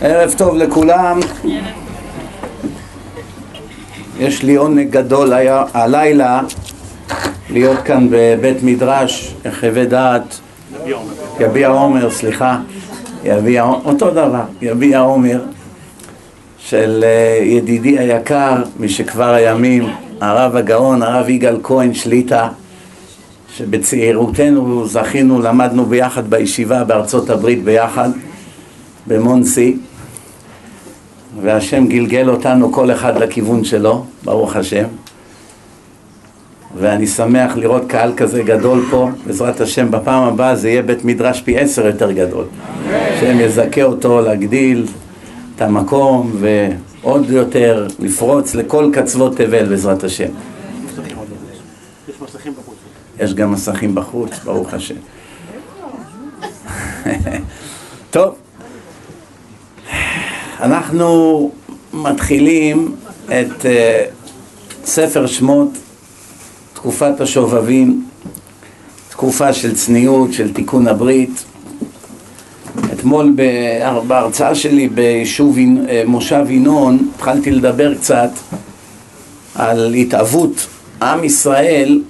ערב טוב לכולם. יש לי עונג גדול היה, הלילה להיות כאן בבית מדרש, יחווה דעת, יביע עומר, סליחה, יביע, אותו דבר, יביע עומר של אה, ידידי היקר משכבר הימים, הרב הגאון, הרב יגאל כהן שליטה שבצעירותנו זכינו, למדנו ביחד בישיבה בארצות הברית ביחד, במונסי, והשם גלגל אותנו כל אחד לכיוון שלו, ברוך השם. ואני שמח לראות קהל כזה גדול פה, בעזרת השם בפעם הבאה זה יהיה בית מדרש פי עשר יותר גדול. השם יזכה אותו להגדיל את המקום ועוד יותר לפרוץ לכל קצוות תבל בעזרת השם. יש גם מסכים בחוץ, ברוך השם. טוב, אנחנו מתחילים את uh, ספר שמות, תקופת השובבים, תקופה של צניעות, של תיקון הברית. אתמול בהרצאה שלי ביישוב אה, מושב ינון התחלתי לדבר קצת על התאבות עם ישראל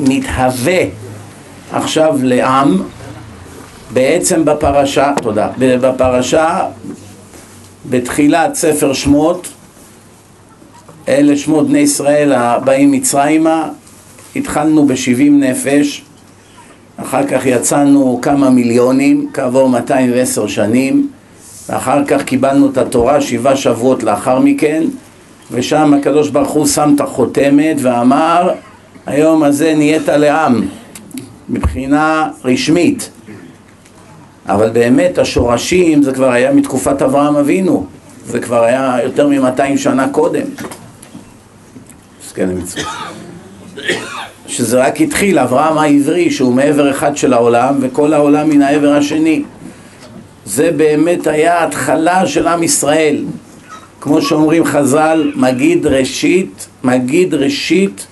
מתהווה עכשיו לעם בעצם בפרשה, תודה, בפרשה בתחילת ספר שמות אלה שמות בני ישראל הבאים מצרימה. התחלנו בשבעים נפש אחר כך יצאנו כמה מיליונים כעבור 210 שנים ואחר כך קיבלנו את התורה שבעה שבועות לאחר מכן ושם הקדוש ברוך הוא שם את החותמת ואמר היום הזה נהיית לעם. מבחינה רשמית אבל באמת השורשים זה כבר היה מתקופת אברהם אבינו זה כבר היה יותר מ-200 שנה קודם. שזה רק התחיל, אברהם העברי שהוא מעבר אחד של העולם וכל העולם מן העבר השני. זה באמת היה התחלה של עם ישראל. כמו שאומרים חז"ל, מגיד ראשית, מגיד ראשית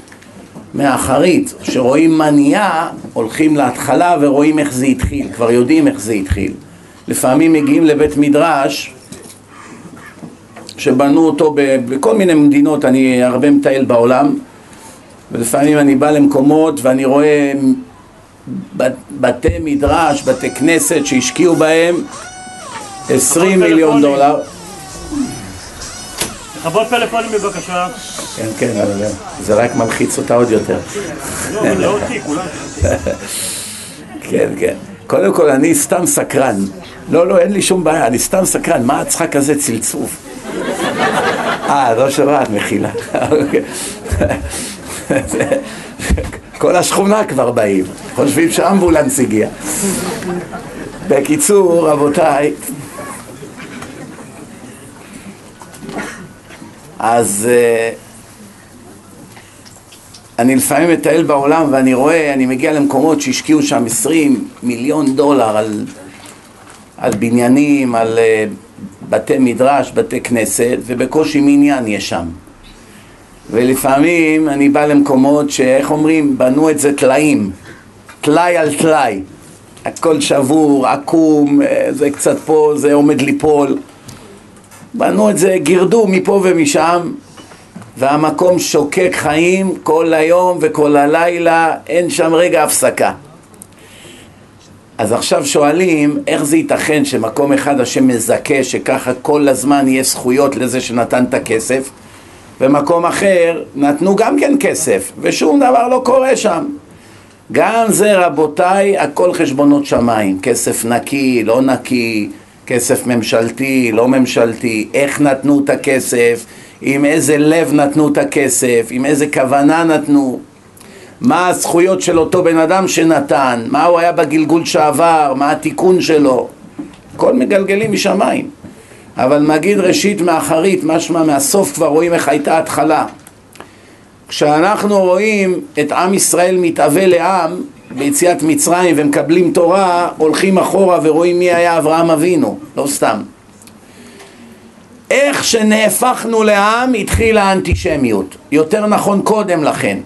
מאחרית, שרואים מה נהיה, הולכים להתחלה ורואים איך זה התחיל, כבר יודעים איך זה התחיל. לפעמים מגיעים לבית מדרש שבנו אותו בכל מיני מדינות, אני הרבה מטייל בעולם ולפעמים אני בא למקומות ואני רואה בתי מדרש, בתי כנסת שהשקיעו בהם עשרים מיליון דולר לכבות פלאפונים בבקשה. כן, כן, זה רק מלחיץ אותה עוד יותר. כן, כן. קודם כל, אני סתם סקרן. לא, לא, אין לי שום בעיה, אני סתם סקרן. מה צריכה כזה צלצוף? אה, לא שומעת, מחילה. אוקיי. כל השכונה כבר באים, חושבים שאמבולנס הגיע. בקיצור, רבותיי, אז uh, אני לפעמים מטייל בעולם ואני רואה, אני מגיע למקומות שהשקיעו שם 20 מיליון דולר על, על בניינים, על uh, בתי מדרש, בתי כנסת, ובקושי מניין יש שם. ולפעמים אני בא למקומות שאיך אומרים, בנו את זה טלאים, טלאי על טלאי. הכל שבור, עקום, אה, זה קצת פה, זה עומד ליפול. בנו את זה, גירדו מפה ומשם, והמקום שוקק חיים כל היום וכל הלילה, אין שם רגע הפסקה. אז עכשיו שואלים, איך זה ייתכן שמקום אחד השם מזכה שככה כל הזמן יהיה זכויות לזה שנתן את הכסף, ומקום אחר נתנו גם כן כסף, ושום דבר לא קורה שם. גם זה רבותיי, הכל חשבונות שמיים, כסף נקי, לא נקי, כסף ממשלתי, לא ממשלתי, איך נתנו את הכסף, עם איזה לב נתנו את הכסף, עם איזה כוונה נתנו, מה הזכויות של אותו בן אדם שנתן, מה הוא היה בגלגול שעבר, מה התיקון שלו, הכל מגלגלים משמיים. אבל מגיד ראשית מאחרית, משמע מהסוף כבר רואים איך הייתה התחלה. כשאנחנו רואים את עם ישראל מתאווה לעם, ביציאת מצרים ומקבלים תורה, הולכים אחורה ורואים מי היה אברהם אבינו, לא סתם. איך שנהפכנו לעם התחילה האנטישמיות, יותר נכון קודם לכן.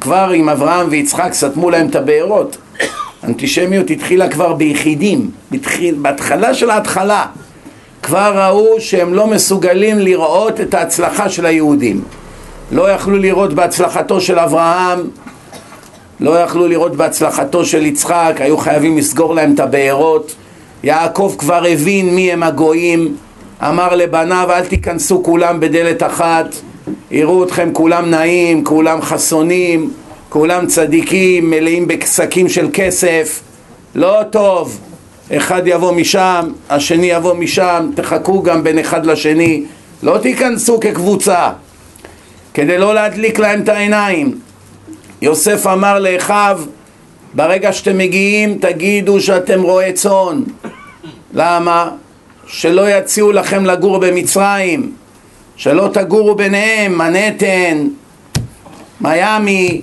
כבר עם אברהם ויצחק סתמו להם את הבארות. אנטישמיות התחילה כבר ביחידים, בתחיל, בהתחלה של ההתחלה. כבר ראו שהם לא מסוגלים לראות את ההצלחה של היהודים. לא יכלו לראות בהצלחתו של אברהם, לא יכלו לראות בהצלחתו של יצחק, היו חייבים לסגור להם את הבארות. יעקב כבר הבין מי הם הגויים, אמר לבניו אל תיכנסו כולם בדלת אחת, יראו אתכם כולם נעים, כולם חסונים, כולם צדיקים, מלאים בשקים של כסף, לא טוב, אחד יבוא משם, השני יבוא משם, תחכו גם בין אחד לשני, לא תיכנסו כקבוצה, כדי לא להדליק להם את העיניים. יוסף אמר לאחיו, ברגע שאתם מגיעים תגידו שאתם רועי צאן. למה? שלא יציעו לכם לגור במצרים, שלא תגורו ביניהם, מנהטן, מיאמי,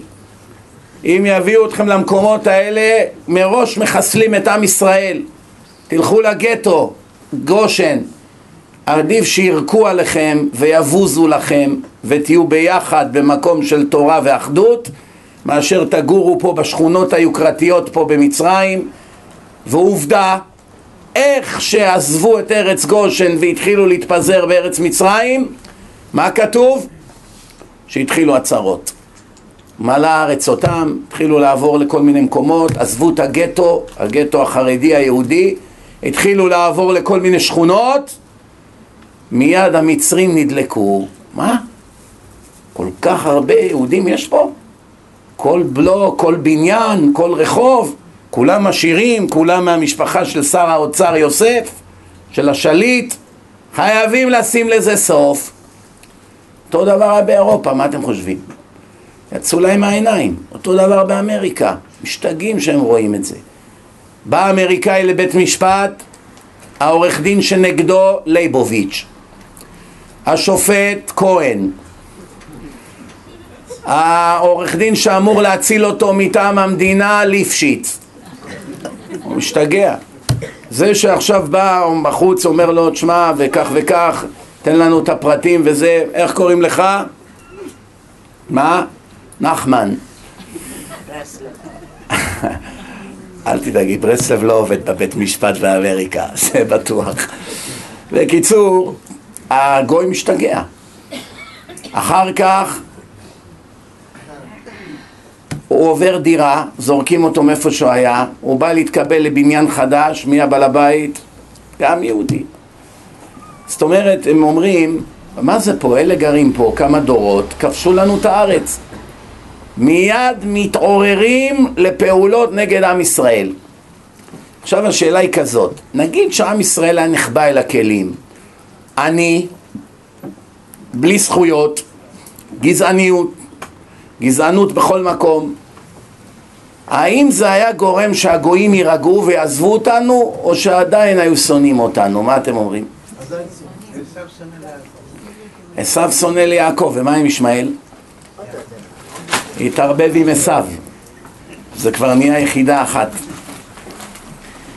אם יביאו אתכם למקומות האלה, מראש מחסלים את עם ישראל. תלכו לגטו, גושן. עדיף שירקו עליכם ויבוזו לכם ותהיו ביחד במקום של תורה ואחדות מאשר תגורו פה בשכונות היוקרתיות פה במצרים ועובדה איך שעזבו את ארץ גושן והתחילו להתפזר בארץ מצרים מה כתוב? שהתחילו הצהרות מלא הארץ אותם, התחילו לעבור לכל מיני מקומות, עזבו את הגטו, הגטו החרדי היהודי, התחילו לעבור לכל מיני שכונות, מיד המצרים נדלקו. מה? כל כך הרבה יהודים יש פה? כל בלוק, כל בניין, כל רחוב, כולם עשירים, כולם מהמשפחה של שר האוצר יוסף, של השליט, חייבים לשים לזה סוף. אותו דבר באירופה, מה אתם חושבים? יצאו להם העיניים. אותו דבר באמריקה, משתגעים שהם רואים את זה. בא האמריקאי לבית משפט, העורך דין שנגדו לייבוביץ', השופט כהן, העורך דין שאמור להציל אותו מטעם המדינה ליפשיץ. הוא משתגע. זה שעכשיו בא בחוץ אומר לו, תשמע, וכך וכך, תן לנו את הפרטים וזה, איך קוראים לך? מה? נחמן. אל תדאגי, ברסלב לא עובד בבית משפט באמריקה, זה בטוח. בקיצור, הגוי משתגע. אחר כך הוא עובר דירה, זורקים אותו מאיפה שהוא היה, הוא בא להתקבל לבניין חדש, מי הבעל הבית? גם יהודי. זאת אומרת, הם אומרים, מה זה פה? אלה גרים פה כמה דורות, כבשו לנו את הארץ. מיד מתעוררים לפעולות נגד עם ישראל. עכשיו השאלה היא כזאת, נגיד שעם ישראל היה נחבא אל הכלים, אני, בלי זכויות, גזעניות, גזענות בכל מקום, האם זה היה גורם שהגויים יירגעו ויעזבו אותנו, או שעדיין היו שונאים אותנו? מה אתם אומרים? עשו שונא ליעקב, ומה עם ישמעאל? התערבב עם עשיו. זה כבר נהיה יחידה אחת.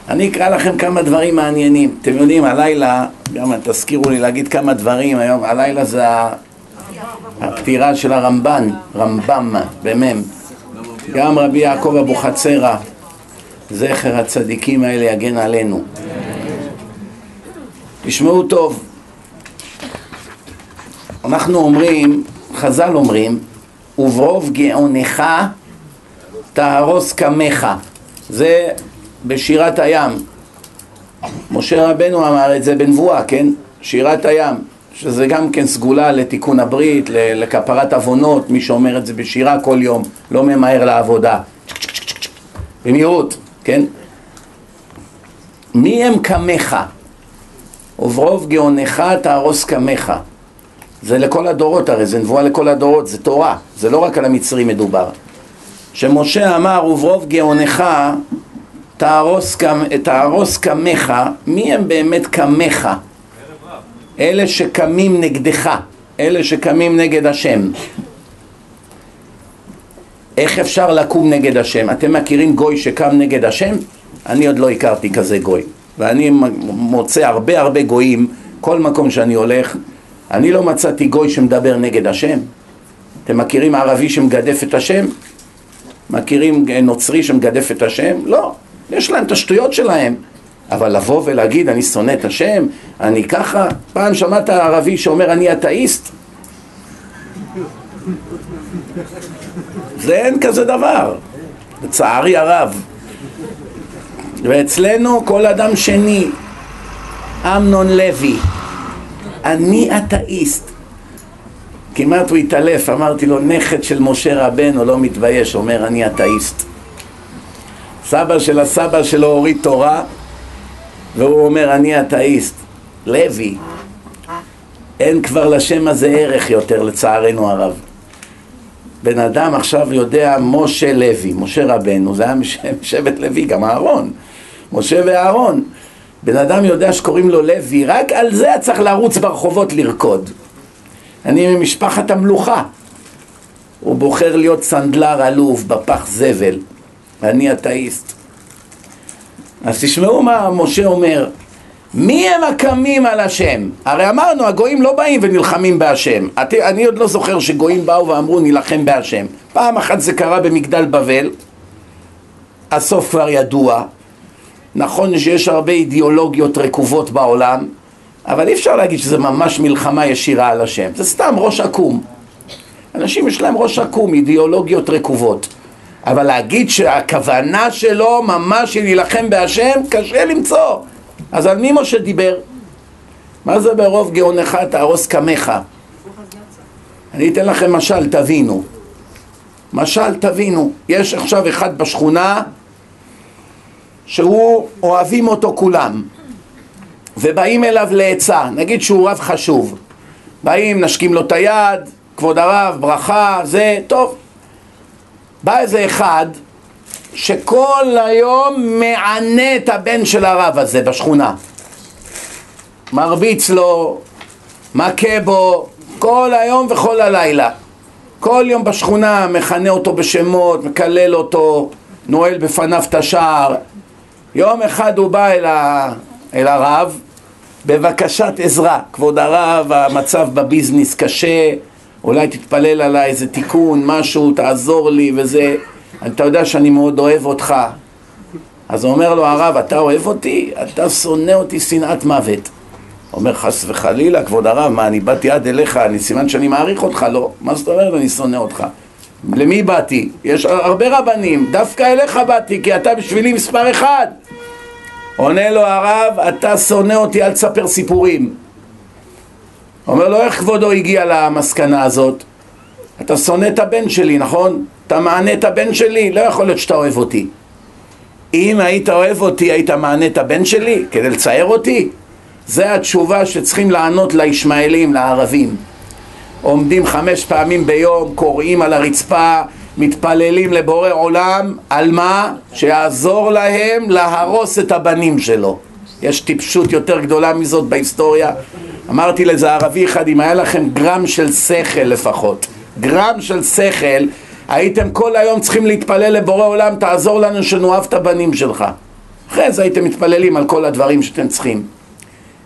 אני אקרא לכם כמה דברים מעניינים. אתם יודעים, הלילה, גם תזכירו לי להגיד כמה דברים היום, הלילה זה הפטירה של הרמב"ן, רמב"ם, במ"ם. גם רבי יעקב אבוחצירא, זכר הצדיקים האלה יגן עלינו. תשמעו טוב, אנחנו אומרים, חז"ל אומרים, וברוב גאונך תהרוס קמך. זה בשירת הים. משה רבנו אמר את זה בנבואה, כן? שירת הים, שזה גם כן סגולה לתיקון הברית, לכפרת עוונות, מי שאומר את זה בשירה כל יום, לא ממהר לעבודה. במהירות, כן? מי הם קמך? וברוב גאונך תהרוס קמך. זה לכל הדורות הרי, זה נבואה לכל הדורות, זה תורה, זה לא רק על המצרים מדובר. שמשה אמר, וברוב גאונך תהרוס, קמך, מי הם באמת קמך? אלה שקמים נגדך, אלה שקמים נגד השם. איך אפשר לקום נגד השם? אתם מכירים גוי שקם נגד השם? אני עוד לא הכרתי כזה גוי. ואני מוצא הרבה הרבה גויים, כל מקום שאני הולך, אני לא מצאתי גוי שמדבר נגד השם. אתם מכירים ערבי שמגדף את השם? מכירים נוצרי שמגדף את השם? לא. יש להם את השטויות שלהם. אבל לבוא ולהגיד אני שונא את השם, אני ככה, פעם שמעת ערבי שאומר אני אתאיסט? זה אין כזה דבר, לצערי הרב. ואצלנו כל אדם שני, אמנון לוי, אני אתאיסט. כמעט הוא התעלף, אמרתי לו, נכד של משה רבנו לא מתבייש, אומר אני אתאיסט. סבא של הסבא שלו הוריד תורה, והוא אומר אני אתאיסט. לוי, אין כבר לשם הזה ערך יותר לצערנו הרב. בן אדם עכשיו יודע משה לוי, משה רבנו, זה היה משבט לוי, גם אהרון, משה ואהרון. בן אדם יודע שקוראים לו לוי, רק על זה צריך לרוץ ברחובות לרקוד. אני ממשפחת המלוכה. הוא בוחר להיות סנדלר עלוב בפח זבל, ואני אתאיסט. אז תשמעו מה משה אומר, מי הם הקמים על השם? הרי אמרנו, הגויים לא באים ונלחמים בהשם. אני עוד לא זוכר שגויים באו ואמרו נילחם בהשם. פעם אחת זה קרה במגדל בבל, הסוף כבר ידוע. נכון שיש הרבה אידיאולוגיות רקובות בעולם, אבל אי אפשר להגיד שזה ממש מלחמה ישירה על השם. זה סתם ראש עקום. אנשים יש להם ראש עקום, אידיאולוגיות רקובות. אבל להגיד שהכוונה שלו ממש היא להילחם בהשם, קשה למצוא. אז על מי משה דיבר? מה זה ברוב גאונך תהרוס קמך? אני אתן לכם משל, תבינו. משל, תבינו. יש עכשיו אחד בשכונה שהוא, אוהבים אותו כולם. ובאים אליו לעצה, נגיד שהוא רב חשוב. באים, נשקים לו את היד, כבוד הרב, ברכה, זה, טוב. בא איזה אחד שכל היום מענה את הבן של הרב הזה בשכונה. מרביץ לו, מכה בו, כל היום וכל הלילה. כל יום בשכונה מכנה אותו בשמות, מקלל אותו, נועל בפניו את השער. יום אחד הוא בא אל, ה... אל הרב בבקשת עזרה. כבוד הרב, המצב בביזנס קשה, אולי תתפלל עליי איזה תיקון, משהו, תעזור לי וזה. אתה יודע שאני מאוד אוהב אותך. אז הוא אומר לו הרב, אתה אוהב אותי? אתה שונא אותי שנאת מוות. אומר חס וחלילה, כבוד הרב, מה אני באתי עד אליך, אני סימן שאני מעריך אותך, לא. מה זאת אומרת אני שונא אותך? למי באתי? יש הרבה רבנים, דווקא אליך באתי, כי אתה בשבילי מספר אחד. עונה לו הרב, אתה שונא אותי, אל תספר סיפורים. אומר לו, איך כבודו הגיע למסקנה הזאת? אתה שונא את הבן שלי, נכון? אתה מענה את הבן שלי, לא יכול להיות שאתה אוהב אותי. אם היית אוהב אותי, היית מענה את הבן שלי כדי לצייר אותי? זה התשובה שצריכים לענות לישמעאלים, לערבים. עומדים חמש פעמים ביום, קוראים על הרצפה, מתפללים לבורא עולם, על מה? שיעזור להם להרוס את הבנים שלו. יש טיפשות יותר גדולה מזאת בהיסטוריה. אמרתי לאיזה ערבי אחד, אם היה לכם גרם של שכל לפחות, גרם של שכל, הייתם כל היום צריכים להתפלל לבורא עולם, תעזור לנו שנאהב את הבנים שלך. אחרי זה הייתם מתפללים על כל הדברים שאתם צריכים.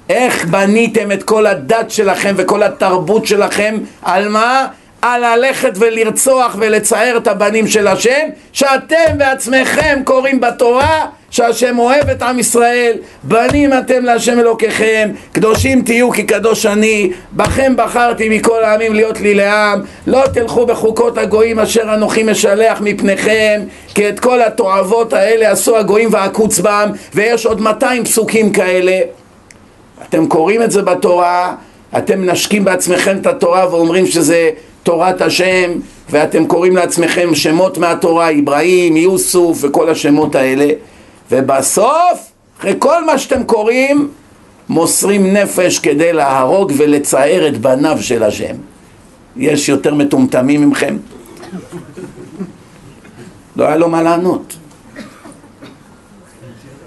איך בניתם את כל הדת שלכם וכל התרבות שלכם, על מה? על ללכת ולרצוח ולצער את הבנים של השם, שאתם בעצמכם קוראים בתורה שהשם אוהב את עם ישראל, בנים אתם להשם אלוקיכם, קדושים תהיו כי קדוש אני, בכם בחרתי מכל העמים להיות לי לעם, לא תלכו בחוקות הגויים אשר אנוכי משלח מפניכם, כי את כל התועבות האלה עשו הגויים ועקוץ בם, ויש עוד 200 פסוקים כאלה. אתם קוראים את זה בתורה, אתם מנשקים בעצמכם את התורה ואומרים שזה תורת השם, ואתם קוראים לעצמכם שמות מהתורה, אברהים, יוסוף וכל השמות האלה, ובסוף, אחרי כל מה שאתם קוראים, מוסרים נפש כדי להרוג ולצער את בניו של השם. יש יותר מטומטמים ממכם? לא היה לו מה לענות.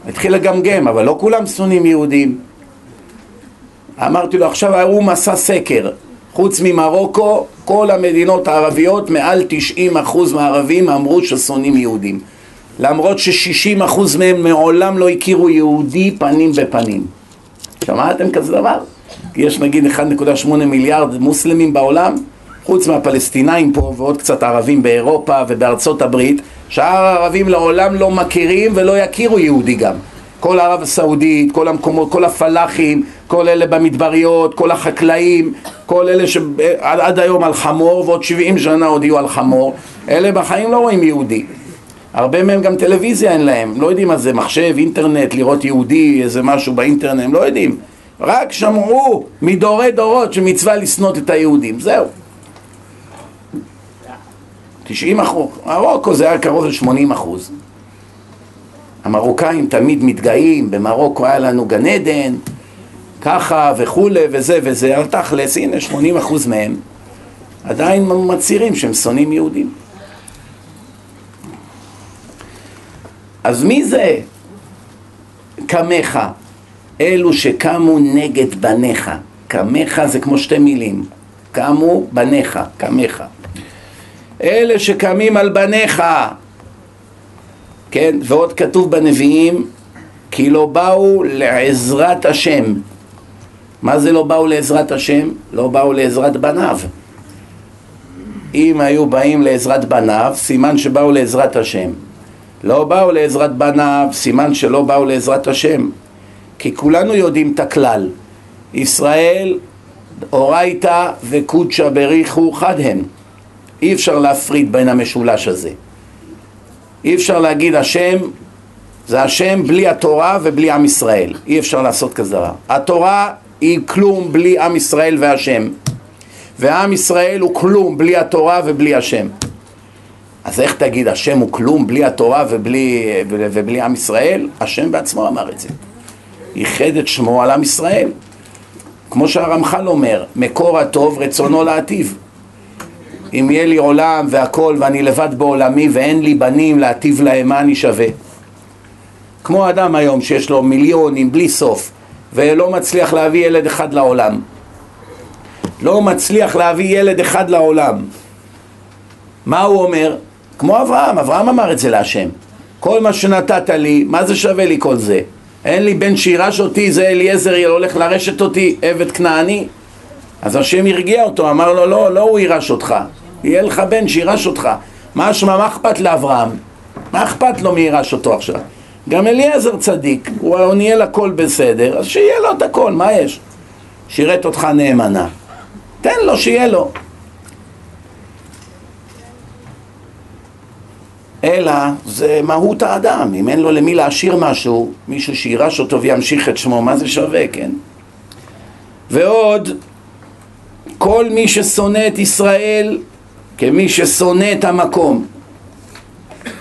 התחיל לגמגם, אבל לא כולם שונאים יהודים. אמרתי לו, עכשיו האו"ם עשה סקר, חוץ ממרוקו, כל המדינות הערביות, מעל 90% מהערבים אמרו ששונאים יהודים. למרות ש-60% מהם מעולם לא הכירו יהודי פנים בפנים. שמעתם כזה דבר? יש נגיד 1.8 מיליארד מוסלמים בעולם, חוץ מהפלסטינאים פה ועוד קצת ערבים באירופה ובארצות הברית, שאר הערבים לעולם לא מכירים ולא יכירו יהודי גם. כל ערב הסעודית, כל המקומות, כל הפלאחים, כל אלה במדבריות, כל החקלאים, כל אלה שעד היום על חמור ועוד 70 שנה עוד יהיו על חמור, אלה בחיים לא רואים יהודי. הרבה מהם גם טלוויזיה אין להם, לא יודעים מה זה מחשב, אינטרנט, לראות יהודי, איזה משהו באינטרנט, הם לא יודעים. רק שמעו מדורי דורות שמצווה לשנות את היהודים, זהו. 90 אחוז, מרוקו זה היה קרוב ל-80 אחוז. המרוקאים תמיד מתגאים, במרוקו היה לנו גן עדן, ככה וכולי וזה וזה, אבל תכלס, הנה 80 אחוז מהם עדיין מצהירים שהם שונאים יהודים. אז מי זה קמך? אלו שקמו נגד בניך. קמך זה כמו שתי מילים. קמו בניך, קמך. אלה שקמים על בניך, כן, ועוד כתוב בנביאים, כי לא באו לעזרת השם. מה זה לא באו לעזרת השם? לא באו לעזרת בניו. אם היו באים לעזרת בניו, סימן שבאו לעזרת השם. לא באו לעזרת בניו, סימן שלא באו לעזרת השם. כי כולנו יודעים את הכלל. ישראל, אורייתא וקודשא בריחו חד הם. אי אפשר להפריד בין המשולש הזה. אי אפשר להגיד השם זה השם בלי התורה ובלי עם ישראל. אי אפשר לעשות כזה דבר. התורה היא כלום בלי עם ישראל והשם. ועם ישראל הוא כלום בלי התורה ובלי השם. אז איך תגיד השם הוא כלום בלי התורה ובלי, ובלי עם ישראל? השם בעצמו אמר את זה. ייחד את שמו על עם ישראל. כמו שהרמח"ל אומר, מקור הטוב רצונו להטיב. אם יהיה לי עולם והכל ואני לבד בעולמי ואין לי בנים להטיב להם, מה אני שווה? כמו אדם היום שיש לו מיליונים בלי סוף ולא מצליח להביא ילד אחד לעולם. לא מצליח להביא ילד אחד לעולם. מה הוא אומר? כמו אברהם, אברהם אמר את זה להשם. כל מה שנתת לי, מה זה שווה לי כל זה? אין לי בן שירש אותי, זה אליעזר הולך לרשת אותי, עבד כנעני. אז השם הרגיע אותו, אמר לו, לא, לא הוא יירש אותך, יהיה לך בן שירש אותך. מה אשמה, מה אכפת לאברהם? מה אכפת לו מי יירש אותו עכשיו? גם אליעזר צדיק, הוא ניהל הכל בסדר, אז שיהיה לו את הכל, מה יש? שירת אותך נאמנה. תן לו, שיהיה לו. אלא זה מהות האדם, אם אין לו למי להשאיר משהו, מישהו שירש אותו וימשיך את שמו, מה זה שווה, כן? ועוד, כל מי ששונא את ישראל כמי ששונא את המקום.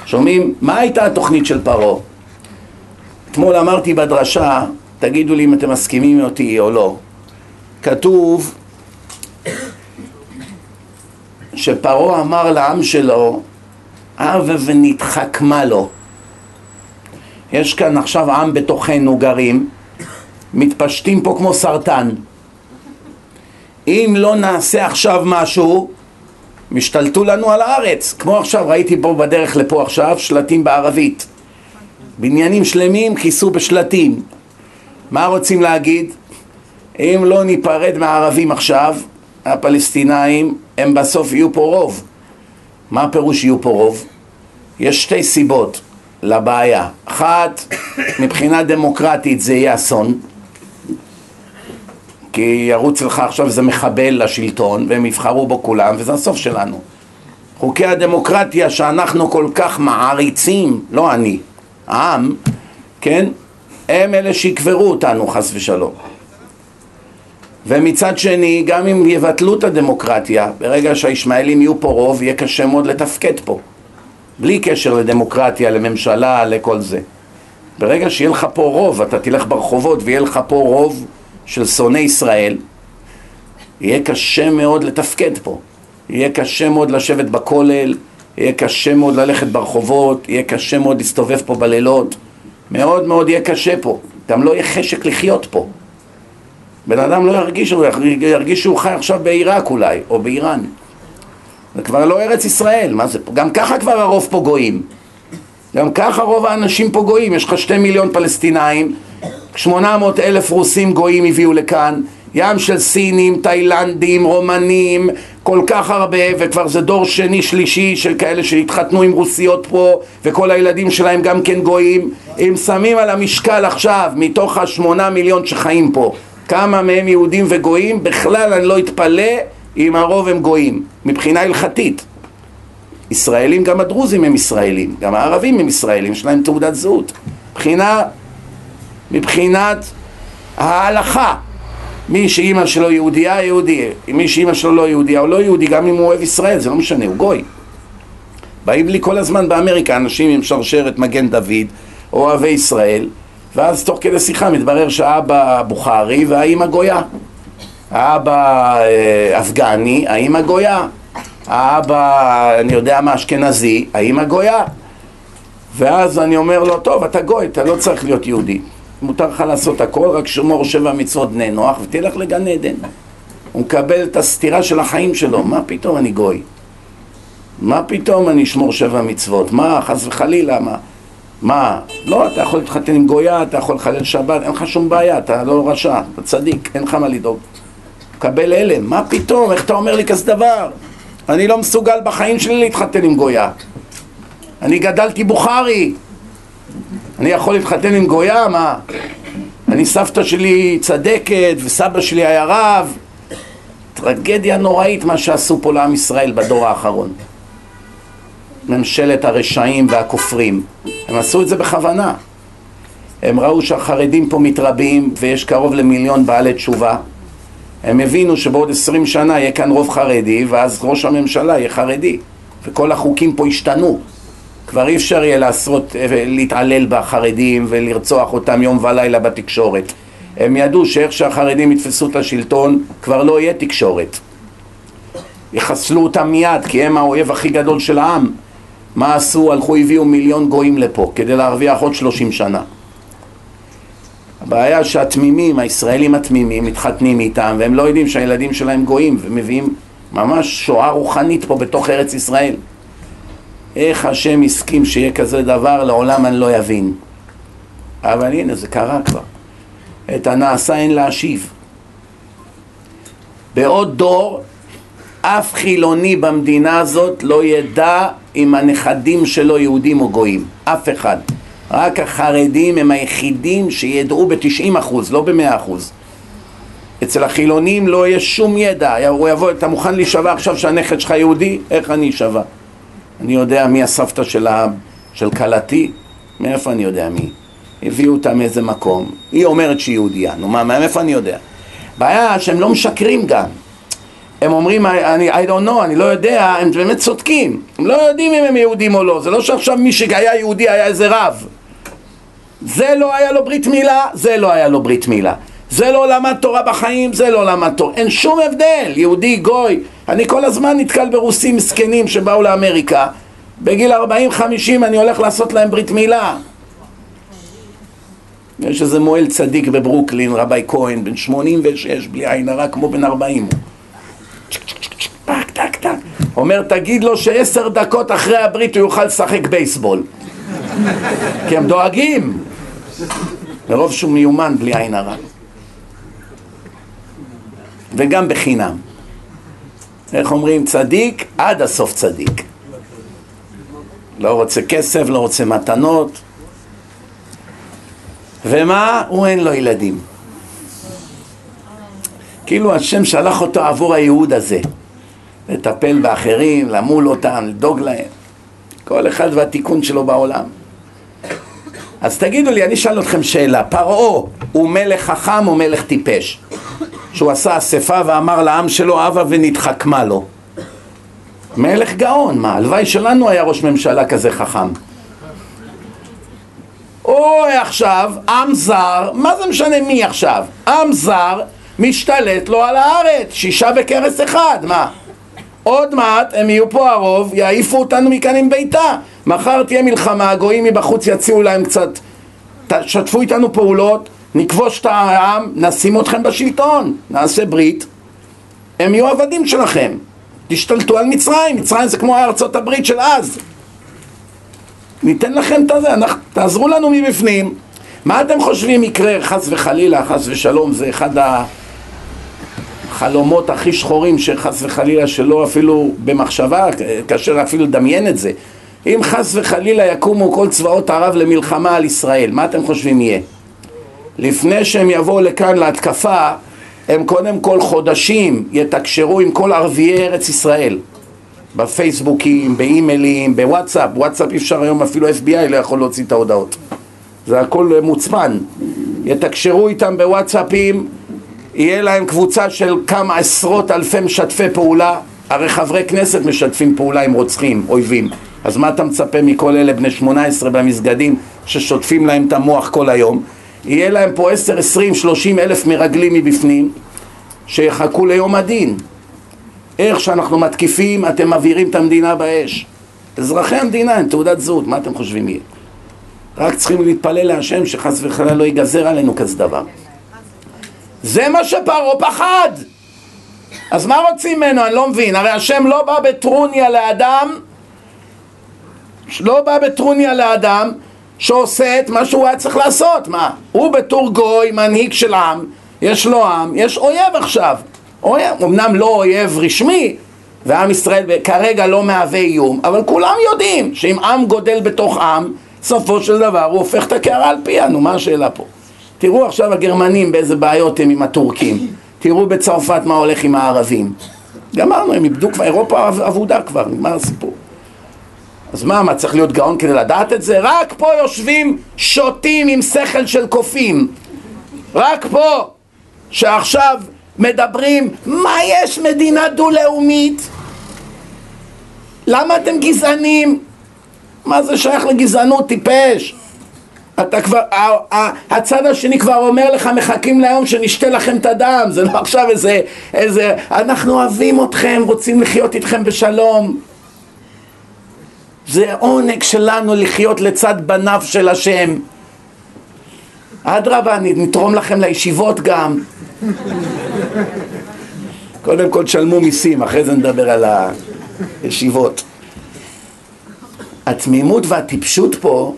שומעים? מה הייתה התוכנית של פרעה? אתמול אמרתי בדרשה, תגידו לי אם אתם מסכימים אותי או לא. כתוב שפרעה אמר לעם שלו, הווה ונתחכמה לו. יש כאן עכשיו עם בתוכנו גרים, מתפשטים פה כמו סרטן. אם לא נעשה עכשיו משהו, משתלטו לנו על הארץ. כמו עכשיו, ראיתי פה בדרך לפה עכשיו שלטים בערבית. בניינים שלמים כיסו בשלטים. מה רוצים להגיד? אם לא ניפרד מהערבים עכשיו, הפלסטינאים, הם בסוף יהיו פה רוב. מה הפירוש יהיו פה רוב? יש שתי סיבות לבעיה. אחת, מבחינה דמוקרטית זה יהיה אסון, כי ירוץ לך עכשיו איזה מחבל לשלטון והם יבחרו בו כולם וזה הסוף שלנו. חוקי הדמוקרטיה שאנחנו כל כך מעריצים, לא אני, העם, כן? הם אלה שיקברו אותנו חס ושלום. ומצד שני, גם אם יבטלו את הדמוקרטיה, ברגע שהישמעאלים יהיו פה רוב, יהיה קשה מאוד לתפקד פה. בלי קשר לדמוקרטיה, לממשלה, לכל זה. ברגע שיהיה לך פה רוב, אתה תלך ברחובות ויהיה לך פה רוב של שונאי ישראל, יהיה קשה מאוד לתפקד פה. יהיה קשה מאוד לשבת בכולל, יהיה קשה מאוד ללכת ברחובות, יהיה קשה מאוד להסתובב פה בלילות. מאוד מאוד יהיה קשה פה. גם לא יהיה חשק לחיות פה. בן אדם לא ירגיש, הוא ירגיש שהוא חי עכשיו בעיראק אולי, או באיראן. זה כבר לא ארץ ישראל, מה זה פה? גם ככה כבר הרוב פה גויים. גם ככה רוב האנשים פה גויים, יש לך שתי מיליון פלסטינאים, שמונה מאות אלף רוסים גויים הביאו לכאן, ים של סינים, תאילנדים, רומנים, כל כך הרבה, וכבר זה דור שני שלישי של כאלה שהתחתנו עם רוסיות פה, וכל הילדים שלהם גם כן גויים. אם שמים על המשקל עכשיו, מתוך השמונה מיליון שחיים פה, כמה מהם יהודים וגויים, בכלל אני לא אתפלא אם הרוב הם גויים, מבחינה הלכתית. ישראלים, גם הדרוזים הם ישראלים, גם הערבים הם ישראלים, יש להם תעודת זהות. מבחינה, מבחינת ההלכה, מי שאימא שלו יהודייה, יהודי, מי שאימא שלו לא יהודייה, הוא לא יהודי, גם אם הוא אוהב ישראל, זה לא משנה, הוא גוי. באים לי כל הזמן באמריקה אנשים עם שרשרת מגן דוד, אוהבי ישראל, ואז תוך כדי שיחה מתברר שהאבא בוכרי והאימא גויה. האבא אה, אפגני, האימא גויה. האבא, אני יודע מה, אשכנזי, האימא גויה. ואז אני אומר לו, טוב, אתה גוי, אתה לא צריך להיות יהודי. מותר לך לעשות הכל, רק שמור שבע מצוות בני נוח ותלך לגן עדן. הוא מקבל את הסתירה של החיים שלו, מה פתאום אני גוי? מה פתאום אני אשמור שבע מצוות? מה, חס וחלילה, מה? מה? לא, אתה יכול להתחתן עם גויה, אתה יכול לחלל שבת, אין לך שום בעיה, אתה לא רשע, אתה צדיק, אין לך מה לדאוג. קבל הלם, מה פתאום, איך אתה אומר לי כזה דבר? אני לא מסוגל בחיים שלי להתחתן עם גויה. אני גדלתי בוכרי, אני יכול להתחתן עם גויה? מה? אני סבתא שלי צדקת וסבא שלי היה רב. טרגדיה נוראית מה שעשו פה לעם ישראל בדור האחרון. ממשלת הרשעים והכופרים. הם עשו את זה בכוונה. הם ראו שהחרדים פה מתרבים ויש קרוב למיליון בעלי תשובה. הם הבינו שבעוד עשרים שנה יהיה כאן רוב חרדי ואז ראש הממשלה יהיה חרדי וכל החוקים פה ישתנו. כבר אי אפשר יהיה לעשות, להתעלל בחרדים ולרצוח אותם יום ולילה בתקשורת. הם ידעו שאיך שהחרדים יתפסו את השלטון כבר לא יהיה תקשורת. יחסלו אותם מיד כי הם האויב הכי גדול של העם. מה עשו? הלכו הביאו מיליון גויים לפה כדי להרוויח עוד שלושים שנה. הבעיה שהתמימים, הישראלים התמימים, מתחתנים איתם והם לא יודעים שהילדים שלהם גויים ומביאים ממש שואה רוחנית פה בתוך ארץ ישראל. איך השם הסכים שיהיה כזה דבר, לעולם אני לא אבין. אבל הנה, זה קרה כבר. את הנעשה אין להשיב. בעוד דור, אף חילוני במדינה הזאת לא ידע אם הנכדים שלו יהודים או גויים. אף אחד. רק החרדים הם היחידים שידעו ב-90 אחוז, לא ב-100 אחוז. אצל החילונים לא יהיה שום ידע. הוא יבוא, אתה מוכן להישבע עכשיו שהנכד שלך יהודי? איך אני אשבע? אני יודע מי הסבתא של, ה... של כלתי? מאיפה אני יודע מי? הביאו אותה מאיזה מקום. היא אומרת שהיא יהודייה. נו מה, מאיפה אני יודע? בעיה שהם לא משקרים גם. הם אומרים, אני, I don't know, אני לא יודע, הם באמת צודקים. הם לא יודעים אם הם יהודים או לא. זה לא שעכשיו מי שהיה יהודי היה איזה רב. זה לא היה לו ברית מילה, זה לא היה לו ברית מילה. זה לא למד תורה בחיים, זה לא למד תורה. אין שום הבדל, יהודי, גוי. אני כל הזמן נתקל ברוסים מסכנים שבאו לאמריקה. בגיל 40-50 אני הולך לעשות להם ברית מילה. יש איזה מועל צדיק בברוקלין, רבי כהן, בן 86, בלי עין הרע, כמו בן 40. טק, טק, טק. אומר, תגיד לו שעשר דקות אחרי הברית הוא יוכל לשחק בייסבול. כי הם דואגים. מרוב שהוא מיומן בלי עין הרע. וגם בחינם. איך אומרים? צדיק, עד הסוף צדיק. לא רוצה כסף, לא רוצה מתנות. ומה? הוא אין לו ילדים. כאילו השם שלח אותו עבור הייעוד הזה. לטפל באחרים, למול אותם, לדאוג להם. כל אחד והתיקון שלו בעולם. אז תגידו לי, אני אשאל אתכם שאלה, פרעה הוא מלך חכם או מלך טיפש? שהוא עשה אספה ואמר לעם שלו הבה ונתחכמה לו. מלך גאון, מה, הלוואי שלנו היה ראש ממשלה כזה חכם. אוי עכשיו, עם זר, מה זה משנה מי עכשיו? עם זר משתלט לו על הארץ, שישה בכרס אחד, מה? עוד מעט הם יהיו פה הרוב, יעיפו אותנו מכאן עם ביתה. מחר תהיה מלחמה, הגויים מבחוץ יציעו להם קצת, תשתפו איתנו פעולות, נכבוש את העם, נשים אתכם בשלטון, נעשה ברית, הם יהיו עבדים שלכם. תשתלטו על מצרים, מצרים זה כמו ארצות הברית של אז. ניתן לכם את אנחנו, תעזרו לנו מבפנים. מה אתם חושבים יקרה, חס וחלילה, חס ושלום, זה אחד חלומות הכי שחורים שחס וחלילה שלא אפילו במחשבה, קשה אפילו לדמיין את זה. אם חס וחלילה יקומו כל צבאות ערב למלחמה על ישראל, מה אתם חושבים יהיה? לפני שהם יבואו לכאן להתקפה, הם קודם כל חודשים יתקשרו עם כל ערביי ארץ ישראל. בפייסבוקים, באימיילים, בוואטסאפ, וואטסאפ אי אפשר היום אפילו FBI לא יכול להוציא את ההודעות. זה הכל מוצפן. יתקשרו איתם בוואטסאפים, יהיה להם קבוצה של כמה עשרות אלפי משתפי פעולה, הרי חברי כנסת משתפים פעולה עם רוצחים, אויבים. אז מה אתה מצפה מכל אלה בני 18 במסגדים ששוטפים להם את המוח כל היום? יהיה להם פה 10, 20, 30 אלף מרגלים מבפנים שיחכו ליום הדין. איך שאנחנו מתקיפים, אתם מבעירים את המדינה באש. אזרחי המדינה הם תעודת זהות, מה אתם חושבים יהיה? רק צריכים להתפלל להשם שחס וחלילה לא ייגזר עלינו כזה דבר. זה מה שפרעה פחד! אז מה רוצים ממנו? אני לא מבין. הרי השם לא בא בטרוניה לאדם, לא בא בטרוניה לאדם שעושה את מה שהוא היה צריך לעשות. מה? הוא בתור גוי, מנהיג של עם, יש לו עם, יש אויב עכשיו. אויב, אמנם לא אויב רשמי, ועם ישראל כרגע לא מהווה איום, אבל כולם יודעים שאם עם גודל בתוך עם, סופו של דבר הוא הופך את הקערה על פיה, נו מה השאלה פה? תראו עכשיו הגרמנים באיזה בעיות הם עם הטורקים, תראו בצרפת מה הולך עם הערבים. גמרנו, הם איבדו כבר, אירופה אבודה כבר, נגמר הסיפור. אז מה, מה צריך להיות גאון כדי לדעת את זה? רק פה יושבים שוטים עם שכל של קופים. רק פה, שעכשיו מדברים, מה יש מדינה דו-לאומית? למה אתם גזענים? מה זה שייך לגזענות, טיפש? אתה כבר, הצד השני כבר אומר לך, מחכים ליום שנשתה לכם את הדם, זה לא עכשיו איזה, איזה, אנחנו אוהבים אתכם, רוצים לחיות איתכם בשלום. זה עונג שלנו לחיות לצד בניו של השם. אדרבה, נתרום לכם לישיבות גם. קודם כל תשלמו מיסים, אחרי זה נדבר על הישיבות. התמימות והטיפשות פה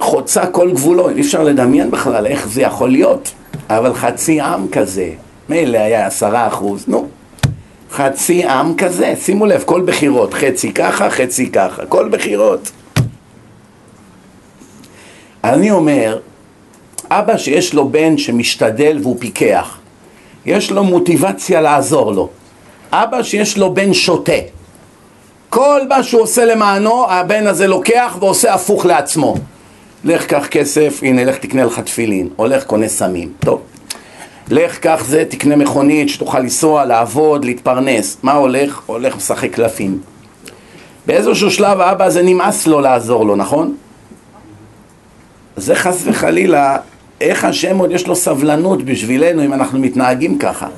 חוצה כל גבולות, אי אפשר לדמיין בכלל איך זה יכול להיות, אבל חצי עם כזה, מילא היה עשרה אחוז, נו, חצי עם כזה, שימו לב, כל בחירות, חצי ככה, חצי ככה, כל בחירות. אני אומר, אבא שיש לו בן שמשתדל והוא פיקח, יש לו מוטיבציה לעזור לו. אבא שיש לו בן שותה, כל מה שהוא עושה למענו, הבן הזה לוקח ועושה הפוך לעצמו. לך קח כסף, הנה לך תקנה לך תפילין, הולך קונה סמים, טוב. לך קח זה, תקנה מכונית שתוכל לנסוע, לעבוד, להתפרנס. מה הולך? הולך משחק קלפים. באיזשהו שלב האבא הזה נמאס לו לעזור לו, נכון? זה חס וחלילה, איך השם עוד יש לו סבלנות בשבילנו אם אנחנו מתנהגים ככה.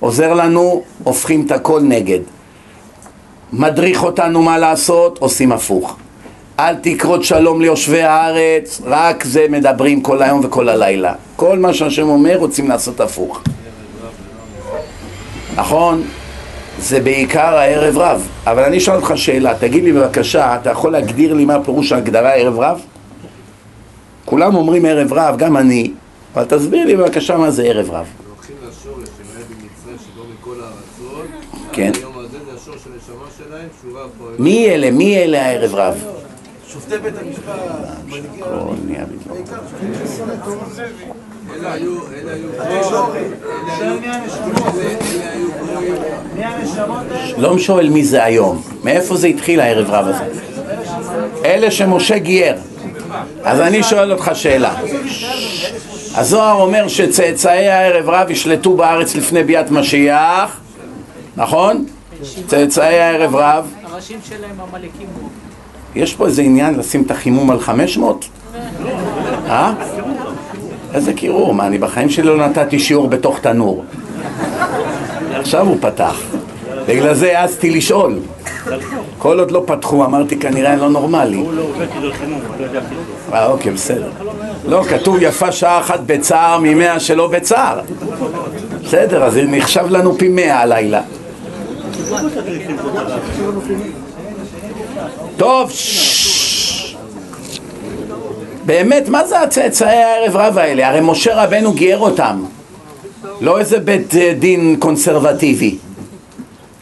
עוזר לנו, הופכים את הכל נגד. מדריך אותנו מה לעשות, עושים הפוך. אל תקרות שלום ליושבי הארץ, רק זה מדברים כל היום וכל הלילה. כל מה שהשם אומר רוצים לעשות הפוך. נכון? זה בעיקר הערב רב. אבל אני אשאל אותך שאלה, תגיד לי בבקשה, אתה יכול להגדיר לי מה פירוש ההגדרה ערב רב? כולם אומרים ערב רב, גם אני, אבל תסביר לי בבקשה מה זה ערב רב. כן. מי אלה? מי אלה הערב רב? שופטי בית המשפט, מנהיגי. אלה היו, אלה היו. לא שואל מי זה היום, מאיפה זה התחיל הערב רב הזה? אלה שמשה גייר. אז אני שואל אותך שאלה. הזוהר אומר שצאצאי הערב רב ישלטו בארץ לפני ביאת משיח, נכון? צאצאי הערב רב. הראשים שלהם עמלקים. יש פה איזה עניין לשים את החימום על 500? אה? איזה קירור, מה, אני בחיים שלי לא נתתי שיעור בתוך תנור. עכשיו הוא פתח. בגלל זה העזתי לשאול. כל עוד לא פתחו, אמרתי כנראה אני לא נורמלי. הוא לא עובד כדי חימום, לא יודע. אה, אוקיי, בסדר. לא, כתוב יפה שעה אחת בצער ממאה שלא בצער. בסדר, אז נחשב לנו פי מאה הלילה. טוב. באמת, מה זה הצאצאי הערב רב האלה? הרי משה רבנו גייר אותם. לא איזה בית אה, דין קונסרבטיבי.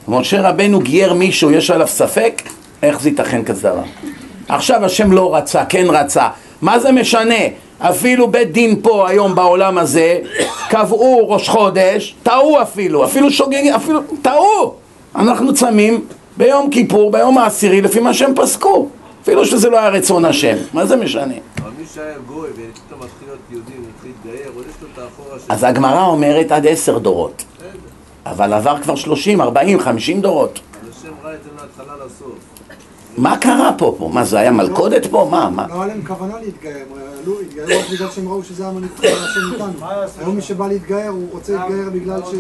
משה רבנו גייר מישהו, יש עליו ספק? איך זה ייתכן כזה? עכשיו השם לא רצה, כן רצה. מה זה משנה? אפילו בית דין פה היום בעולם הזה קבעו ראש חודש, טעו אפילו, אפילו שוגגים, אפילו, טעו! אנחנו צמים ביום כיפור, ביום העשירי, לפי מה שהם פסקו. אפילו שזה לא היה רצון השם, מה זה משנה? אבל מי שהיה גוי ופתאום מתחיל להיות יהודי ומתחיל להתגייר, עוד יש לו את האחורה של... אז הגמרא אומרת עד עשר דורות, אבל עבר כבר שלושים, ארבעים, חמישים דורות. אז השם ראה את זה מההתחלה לסוף. מה קרה פה? פה? מה זה היה מלכודת פה? מה? מה? לא היה להם כוונה להתגייר, הם עלו, התגיירו רק בגלל שהם ראו שזה המנהיג השם איתנו. היום מי שבא להתגייר, הוא רוצה להתגייר בגלל ש...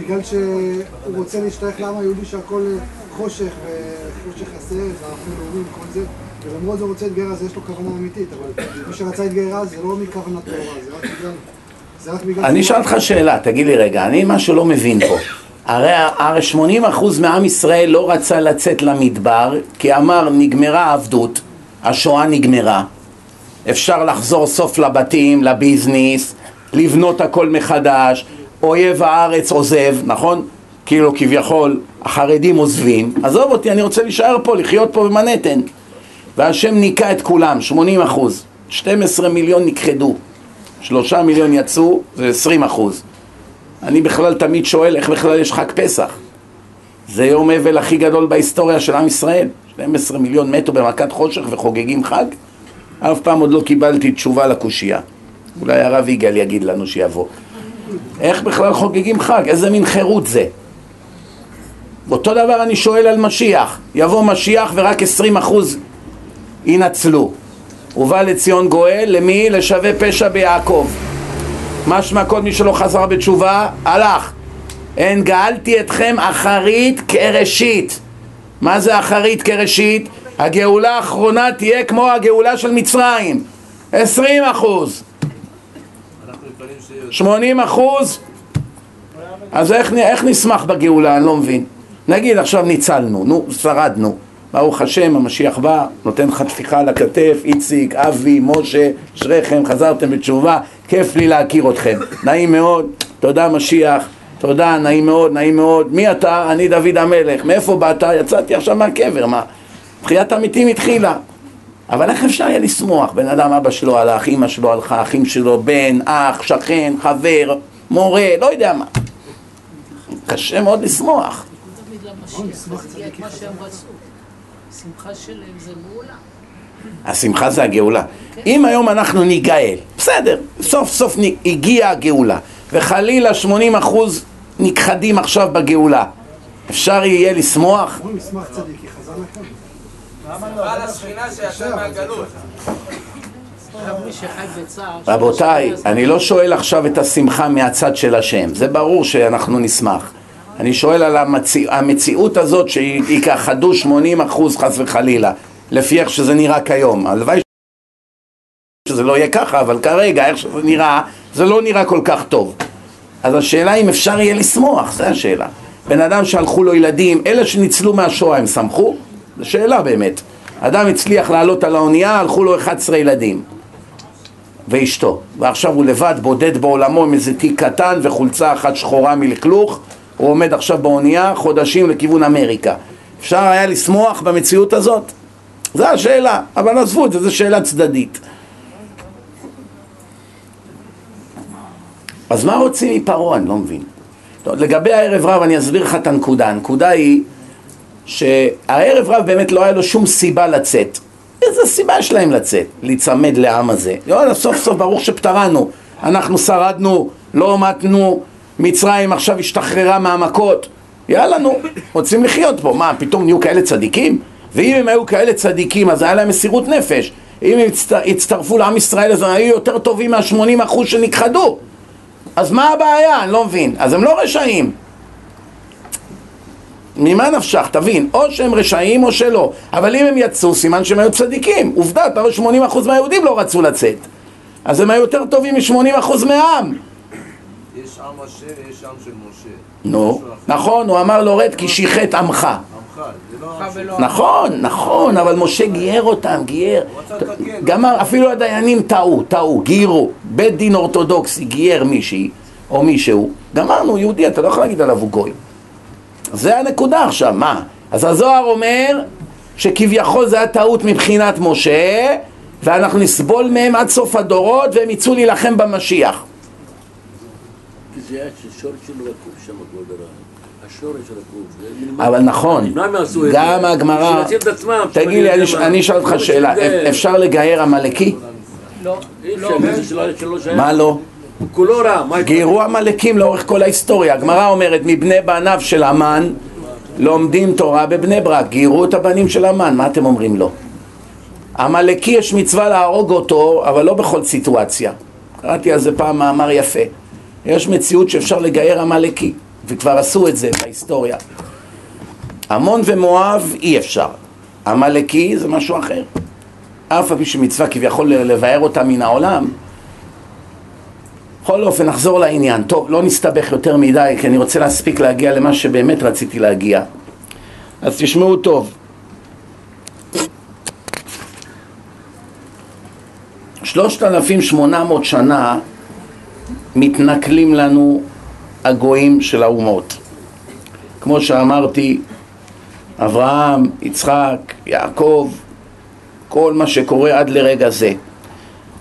בגלל שהוא רוצה להשתייך לעם היהודי שהכל חושך וחושך הסרט והאחים לאומים וכל זה ולמרות זה רוצה להתגייר אז יש לו כוונה אמיתית, אבל מי שרצה להתגייר אז זה לא מכוונה טהורה, זה רק בגלל... אני אשאל אותך שאלה, תגיד לי רגע, אני משהו לא מבין פה. הרי 80% מעם ישראל לא רצה לצאת למדבר, כי אמר נגמרה העבדות, השואה נגמרה, אפשר לחזור סוף לבתים, לביזנס, לבנות הכל מחדש, אויב הארץ עוזב, נכון? כאילו כביכול החרדים עוזבים, עזוב אותי, אני רוצה להישאר פה, לחיות פה במנהטן. והשם ניקה את כולם, 80 אחוז, 12 מיליון נכחדו, שלושה מיליון יצאו, זה 20 אחוז. אני בכלל תמיד שואל איך בכלל יש חג פסח. זה יום אבל הכי גדול בהיסטוריה של עם ישראל. 12 מיליון מתו במכת חושך וחוגגים חג? אף פעם עוד לא קיבלתי תשובה לקושייה. אולי הרב יגאל יגיד לנו שיבוא. איך בכלל חוגגים חג? איזה מין חירות זה? אותו דבר אני שואל על משיח. יבוא משיח ורק 20 אחוז ינצלו. ובא לציון גואל, למי? לשווה פשע ביעקב. משמע כל מי שלא חזר בתשובה, הלך. אין גאלתי אתכם אחרית כראשית. מה זה אחרית כראשית? הגאולה האחרונה תהיה כמו הגאולה של מצרים. 20 אחוז. אנחנו מתפללים שיהיה 80 אחוז? אז איך, איך נשמח בגאולה? אני לא מבין. נגיד עכשיו ניצלנו, נו, שרדנו. ברוך השם, המשיח בא, נותן לך טפיחה על הכתף, איציק, אבי, משה, אשריכם, חזרתם בתשובה, כיף לי להכיר אתכם. נעים מאוד, תודה משיח, תודה, נעים מאוד, נעים מאוד. מי אתה? אני דוד המלך. מאיפה באת? יצאתי עכשיו מהקבר, מה? תחיית המתים התחילה. אבל איך אפשר יהיה לשמוח? בן אדם, אבא שלו הלך, אמא שלו הלכה, אחים שלו, בן, אח, שכן, חבר, מורה, לא יודע מה. קשה מאוד לשמוח. תמיד למשיח, זה יהיה את מה שהם רצו. שמחה שלהם זה גאולה. השמחה זה הגאולה. אם היום אנחנו ניגאל, בסדר, סוף סוף הגיעה הגאולה, וחלילה 80% נכחדים עכשיו בגאולה, אפשר יהיה לשמוח? בצער... רבותיי, אני לא שואל עכשיו את השמחה מהצד של השם, זה שאנחנו נשמח. אני שואל על המציא, המציאות הזאת שיכחדו 80 אחוז חס וחלילה, לפי איך שזה נראה כיום. הלוואי שזה לא יהיה ככה, אבל כרגע, איך שזה נראה, זה לא נראה כל כך טוב. אז השאלה אם אפשר יהיה לשמוח, זו השאלה. בן אדם שהלכו לו ילדים, אלה שניצלו מהשואה, הם שמחו? זו שאלה באמת. אדם הצליח לעלות על האונייה, הלכו לו 11 ילדים. ואשתו. ועכשיו הוא לבד, בודד בעולמו עם איזה תיק קטן וחולצה אחת שחורה מלכלוך. הוא עומד עכשיו באונייה חודשים לכיוון אמריקה. אפשר היה לשמוח במציאות הזאת? זו השאלה, אבל עזבו את זה, זו שאלה צדדית. אז מה רוצים מפרעה? אני לא מבין. טוב, לגבי הערב רב אני אסביר לך את הנקודה. הנקודה היא שהערב רב באמת לא היה לו שום סיבה לצאת. איזה סיבה יש להם לצאת? להיצמד לעם הזה. יאללה, סוף סוף ברוך שפטרנו. אנחנו שרדנו, לא מתנו, מצרים עכשיו השתחררה מהמכות. יאללה נו, רוצים לחיות פה. מה, פתאום נהיו כאלה צדיקים? ואם הם היו כאלה צדיקים, אז היה להם מסירות נפש. אם הם הצט... הצטרפו לעם ישראל, אז הם היו יותר טובים מה-80% שנכחדו. אז מה הבעיה? אני לא מבין. אז הם לא רשעים. ממה נפשך? תבין, או שהם רשעים או שלא. אבל אם הם יצאו, סימן שהם היו צדיקים. עובדה, אתה רואה 80% מהיהודים לא רצו לצאת. אז הם היו יותר טובים מ-80% מהעם. יש עם השם ויש עם של משה. נו. נכון, הוא אמר לו רד כי שיחת עמך. לא. נכון, נכון, אבל משה גייר אותם, גייר. גמר, אפילו הדיינים טעו, טעו, גיירו. בית דין אורתודוקסי גייר מישהי, או מישהו, גמרנו, יהודי, אתה לא יכול להגיד עליו הוא גוי. זה הנקודה עכשיו, מה? אז הזוהר אומר שכביכול זה היה טעות מבחינת משה ואנחנו נסבול מהם עד סוף הדורות והם יצאו להילחם במשיח. זה היה שורש שלו רקוב שם, כבוד הרב. השורש רקוב. אבל נכון? גם הגמרא. תגיד לי, אני- אני אשאל אותך שאלה, אפשר לגייר עמלקי? לא, לא, אפשר, שלא- שלא שייך. מה לא? כולו רע, גיירו עמלקים לאורך כל ההיסטוריה. הגמרא אומרת, מבני בניו של המן לומדים תורה בבני ברק. גיירו את הבנים של המן, מה אתם אומרים לו? עמלקי יש מצווה להרוג אותו, אבל לא בכל סיטואציה. קראתי על זה פעם מאמר יפה. יש מציאות שאפשר לגייר עמלקי, וכבר עשו את זה בהיסטוריה. עמון ומואב אי אפשר. עמלקי זה משהו אחר. אף על פי שמצווה כביכול לבאר אותה מן העולם, בכל אופן, נחזור לעניין. טוב, לא נסתבך יותר מדי, כי אני רוצה להספיק להגיע למה שבאמת רציתי להגיע. אז תשמעו טוב. שלושת אלפים שמונה מאות שנה מתנכלים לנו הגויים של האומות. כמו שאמרתי, אברהם, יצחק, יעקב, כל מה שקורה עד לרגע זה.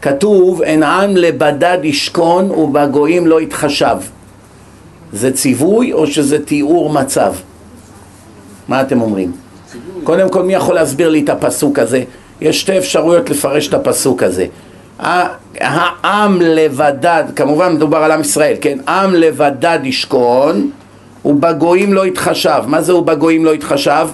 כתוב, אין עם לבדד ישכון ובגויים לא יתחשב. זה ציווי או שזה תיאור מצב? מה אתם אומרים? קודם כל, מי יכול להסביר לי את הפסוק הזה? יש שתי אפשרויות לפרש את הפסוק הזה. העם לבדד, כמובן מדובר על עם ישראל, כן? עם לבדד ישכון ובגויים לא יתחשב. מה זה ובגויים לא יתחשב?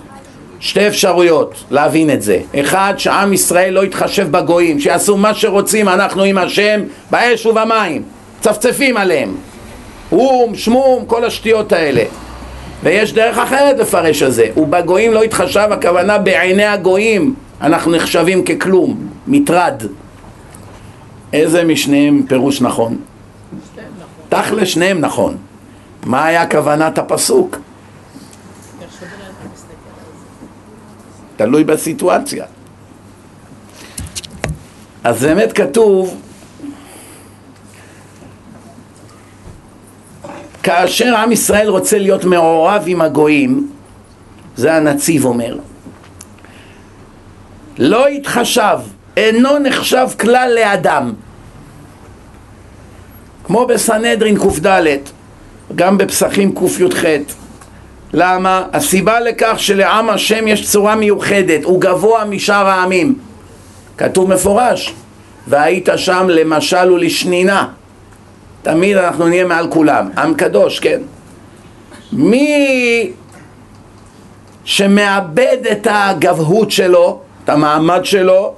שתי אפשרויות להבין את זה. אחד, שעם ישראל לא יתחשב בגויים, שיעשו מה שרוצים, אנחנו עם השם, באש ובמים. צפצפים עליהם. אום, שמום, כל השטויות האלה. ויש דרך אחרת לפרש את זה. ובגויים לא יתחשב, הכוונה בעיני הגויים. אנחנו נחשבים ככלום, מטרד. איזה משניהם פירוש נכון? תכל'ס שניהם נכון. מה היה כוונת הפסוק? תלוי בסיטואציה. אז באמת כתוב כאשר עם ישראל רוצה להיות מעורב עם הגויים, זה הנציב אומר, לא יתחשב, אינו נחשב כלל לאדם. כמו בסנהדרין קד, גם בפסחים קי"ח. למה? הסיבה לכך שלעם השם יש צורה מיוחדת, הוא גבוה משאר העמים. כתוב מפורש, והיית שם למשל ולשנינה. תמיד אנחנו נהיה מעל כולם. עם קדוש, כן? מי שמאבד את הגבהות שלו, את המעמד שלו,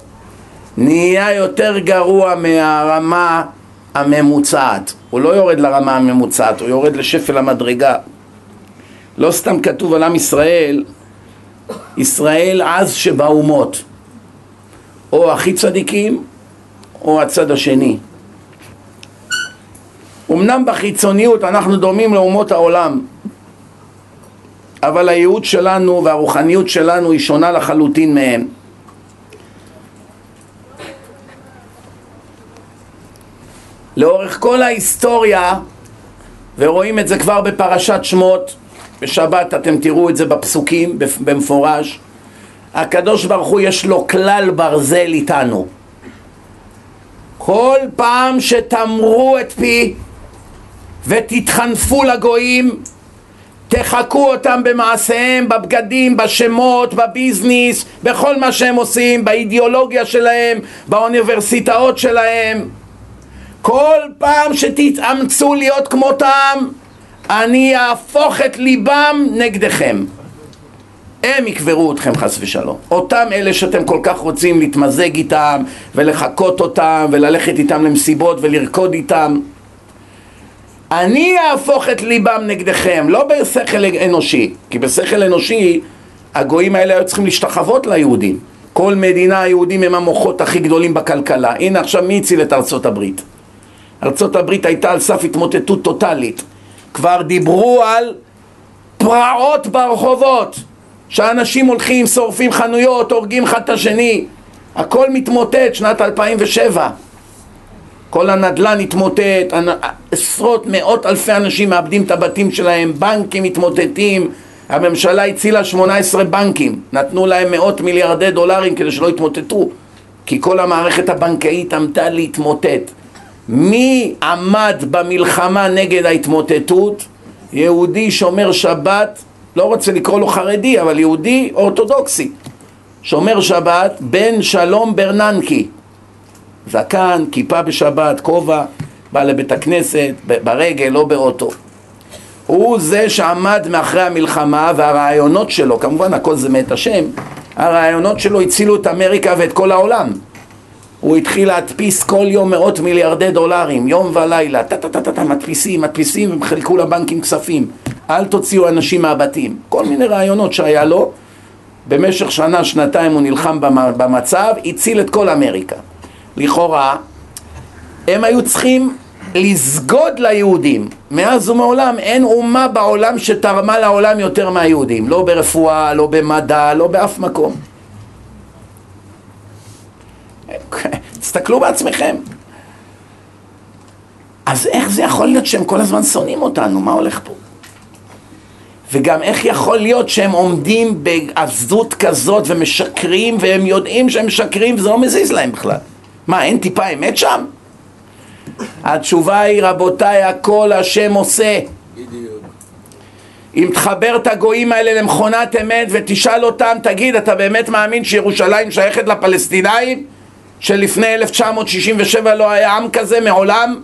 נהיה יותר גרוע מהרמה הממוצעת. הוא לא יורד לרמה הממוצעת, הוא יורד לשפל המדרגה. לא סתם כתוב על עם ישראל, ישראל עז שבאומות, או הכי צדיקים, או הצד השני. אמנם בחיצוניות אנחנו דומים לאומות העולם, אבל הייעוד שלנו והרוחניות שלנו היא שונה לחלוטין מהם. לאורך כל ההיסטוריה, ורואים את זה כבר בפרשת שמות, בשבת אתם תראו את זה בפסוקים במפורש, הקדוש ברוך הוא יש לו כלל ברזל איתנו. כל פעם שתמרו את פי ותתחנפו לגויים, תחקו אותם במעשיהם, בבגדים, בשמות, בביזנס, בכל מה שהם עושים, באידיאולוגיה שלהם, באוניברסיטאות שלהם. כל פעם שתתאמצו להיות כמותם, אני אהפוך את ליבם נגדכם. הם יקברו אתכם חס ושלום. אותם אלה שאתם כל כך רוצים להתמזג איתם ולחקות אותם וללכת איתם למסיבות ולרקוד איתם. אני אהפוך את ליבם נגדכם, לא בשכל אנושי, כי בשכל אנושי הגויים האלה היו צריכים להשתחוות ליהודים. כל מדינה היהודים הם המוחות הכי גדולים בכלכלה. הנה עכשיו מי הציל את ארצות הברית? הברית הייתה על סף התמוטטות טוטאלית. כבר דיברו על פרעות ברחובות, שאנשים הולכים, שורפים חנויות, הורגים אחד את השני. הכל מתמוטט, שנת 2007. כל הנדל"ן התמוטט, עשרות מאות אלפי אנשים מאבדים את הבתים שלהם, בנקים מתמוטטים, הממשלה הצילה 18 בנקים, נתנו להם מאות מיליארדי דולרים כדי שלא יתמוטטו, כי כל המערכת הבנקאית עמדה להתמוטט. מי עמד במלחמה נגד ההתמוטטות? יהודי שומר שבת, לא רוצה לקרוא לו חרדי, אבל יהודי אורתודוקסי, שומר שבת, בן שלום ברננקי. זקן, כיפה בשבת, כובע, בא לבית הכנסת, ברגל, לא באוטו. הוא זה שעמד מאחרי המלחמה והרעיונות שלו, כמובן הכל זה מאת השם, הרעיונות שלו הצילו את אמריקה ואת כל העולם. הוא התחיל להדפיס כל יום מאות מיליארדי דולרים, יום ולילה, טה טה טה טה טה, מדפיסים, מדפיסים, והם חילקו לבנקים כספים. אל תוציאו אנשים מהבתים. כל מיני רעיונות שהיה לו, במשך שנה, שנתיים הוא נלחם במ- במצב, הציל את כל אמריקה. לכאורה, הם היו צריכים לסגוד ליהודים. מאז ומעולם אין אומה בעולם שתרמה לעולם יותר מהיהודים. לא ברפואה, לא במדע, לא באף מקום. תסתכלו בעצמכם. אז איך זה יכול להיות שהם כל הזמן שונאים אותנו? מה הולך פה? וגם איך יכול להיות שהם עומדים בעזות כזאת ומשקרים והם יודעים שהם משקרים וזה לא מזיז להם בכלל? מה, אין טיפה אמת שם? התשובה היא, רבותיי, הכל השם עושה. אם תחבר את הגויים האלה למכונת אמת ותשאל אותם, תגיד, אתה באמת מאמין שירושלים שייכת לפלסטינאים? שלפני 1967 לא היה עם כזה מעולם?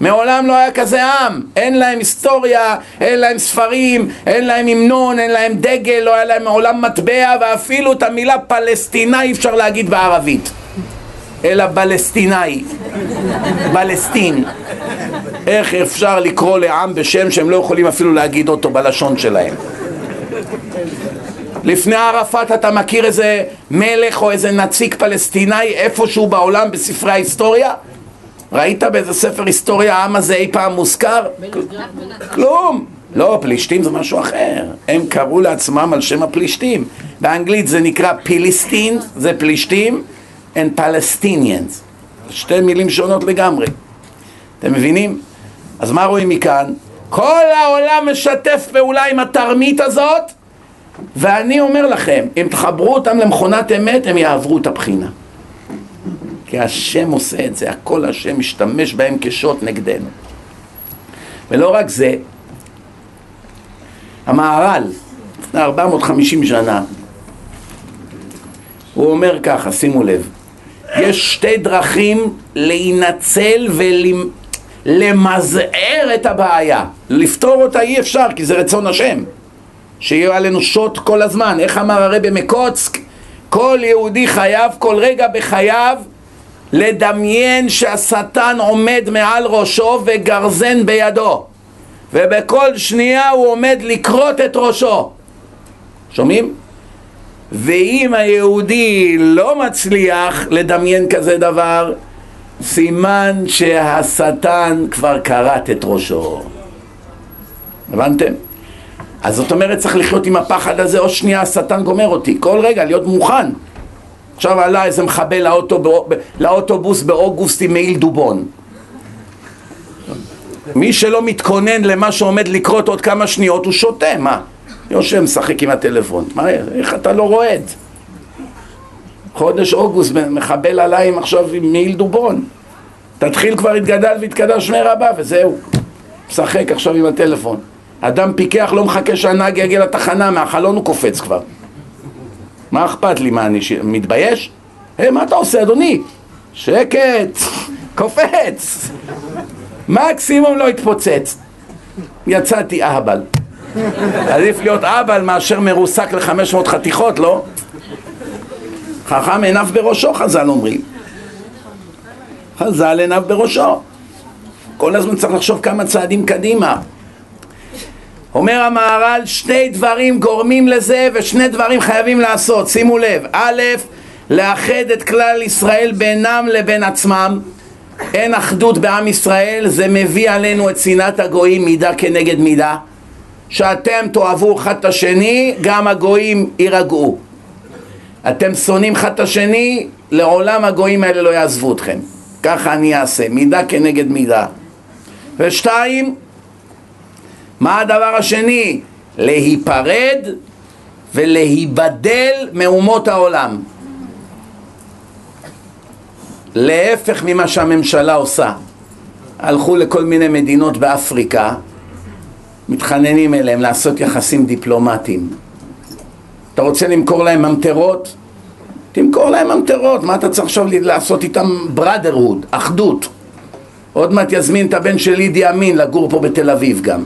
מעולם לא היה כזה עם, אין להם היסטוריה, אין להם ספרים, אין להם המנון, אין להם דגל, לא היה להם מעולם מטבע ואפילו את המילה פלסטינה אי אפשר להגיד בערבית. אלא בלסטינאי, בלסטין. איך אפשר לקרוא לעם בשם שהם לא יכולים אפילו להגיד אותו בלשון שלהם לפני ערפאת אתה מכיר איזה מלך או איזה נציג פלסטיני איפשהו בעולם בספרי ההיסטוריה? ראית באיזה ספר היסטוריה העם הזה אי פעם מוזכר? כלום. לא, פלישתים זה משהו אחר. הם קראו לעצמם על שם הפלישתים. באנגלית זה נקרא פיליסטין, זה פלישתים, and Palestinians. שתי מילים שונות לגמרי. אתם מבינים? אז מה רואים מכאן? כל העולם משתף פעולה עם התרמית הזאת, ואני אומר לכם, אם תחברו אותם למכונת אמת, הם יעברו את הבחינה. כי השם עושה את זה, הכל השם משתמש בהם כשוט נגדנו. ולא רק זה, המהר"ל, לפני 450 שנה, הוא אומר ככה, שימו לב, יש שתי דרכים להינצל ולמזער את הבעיה. לפתור אותה אי אפשר, כי זה רצון השם. שיהיה עלינו שוט כל הזמן. איך אמר הרבי מקוצק? כל יהודי חייב כל רגע בחייו לדמיין שהשטן עומד מעל ראשו וגרזן בידו ובכל שנייה הוא עומד לכרות את ראשו שומעים? ואם היהודי לא מצליח לדמיין כזה דבר סימן שהשטן כבר כרת את ראשו הבנתם? אז זאת אומרת צריך לחיות עם הפחד הזה עוד שנייה השטן גומר אותי. כל רגע להיות מוכן. עכשיו עלה איזה מחבל לאוטו, לאוטובוס באוגוסט עם מעיל דובון. מי שלא מתכונן למה שעומד לקרות עוד כמה שניות הוא שותה, מה? יושב משחק עם הטלפון, מה, איך אתה לא רועד? חודש אוגוסט מחבל עליי עם עכשיו עם מעיל דובון. תתחיל כבר התגדל והתקדש שמי רבה וזהו. משחק עכשיו עם הטלפון אדם פיקח לא מחכה שהנהג יגיע לתחנה מהחלון הוא קופץ כבר מה אכפת לי? מה, אני ש... מתבייש? היי, מה אתה עושה, אדוני? שקט, קופץ. מקסימום לא התפוצץ. יצאתי אהבל. עדיף להיות אהבל מאשר מרוסק לחמש מאות חתיכות, לא? חכם עיניו בראשו, חז"ל אומרים. חז"ל עיניו בראשו. כל הזמן צריך לחשוב כמה צעדים קדימה. אומר המהר"ל, שני דברים גורמים לזה ושני דברים חייבים לעשות, שימו לב, א', לאחד את כלל ישראל בינם לבין עצמם, אין אחדות בעם ישראל, זה מביא עלינו את שנאת הגויים מידה כנגד מידה, שאתם תאהבו אחד את השני, גם הגויים יירגעו. אתם שונאים אחד את השני, לעולם הגויים האלה לא יעזבו אתכם. ככה אני אעשה, מידה כנגד מידה. ושתיים, מה הדבר השני? להיפרד ולהיבדל מאומות העולם. להפך ממה שהממשלה עושה. הלכו לכל מיני מדינות באפריקה, מתחננים אליהם לעשות יחסים דיפלומטיים. אתה רוצה למכור להם ממטרות? תמכור להם ממטרות, מה אתה צריך עכשיו לעשות איתם בראדרהוד, אחדות? עוד מעט יזמין את הבן של לידי אמין לגור פה בתל אביב גם.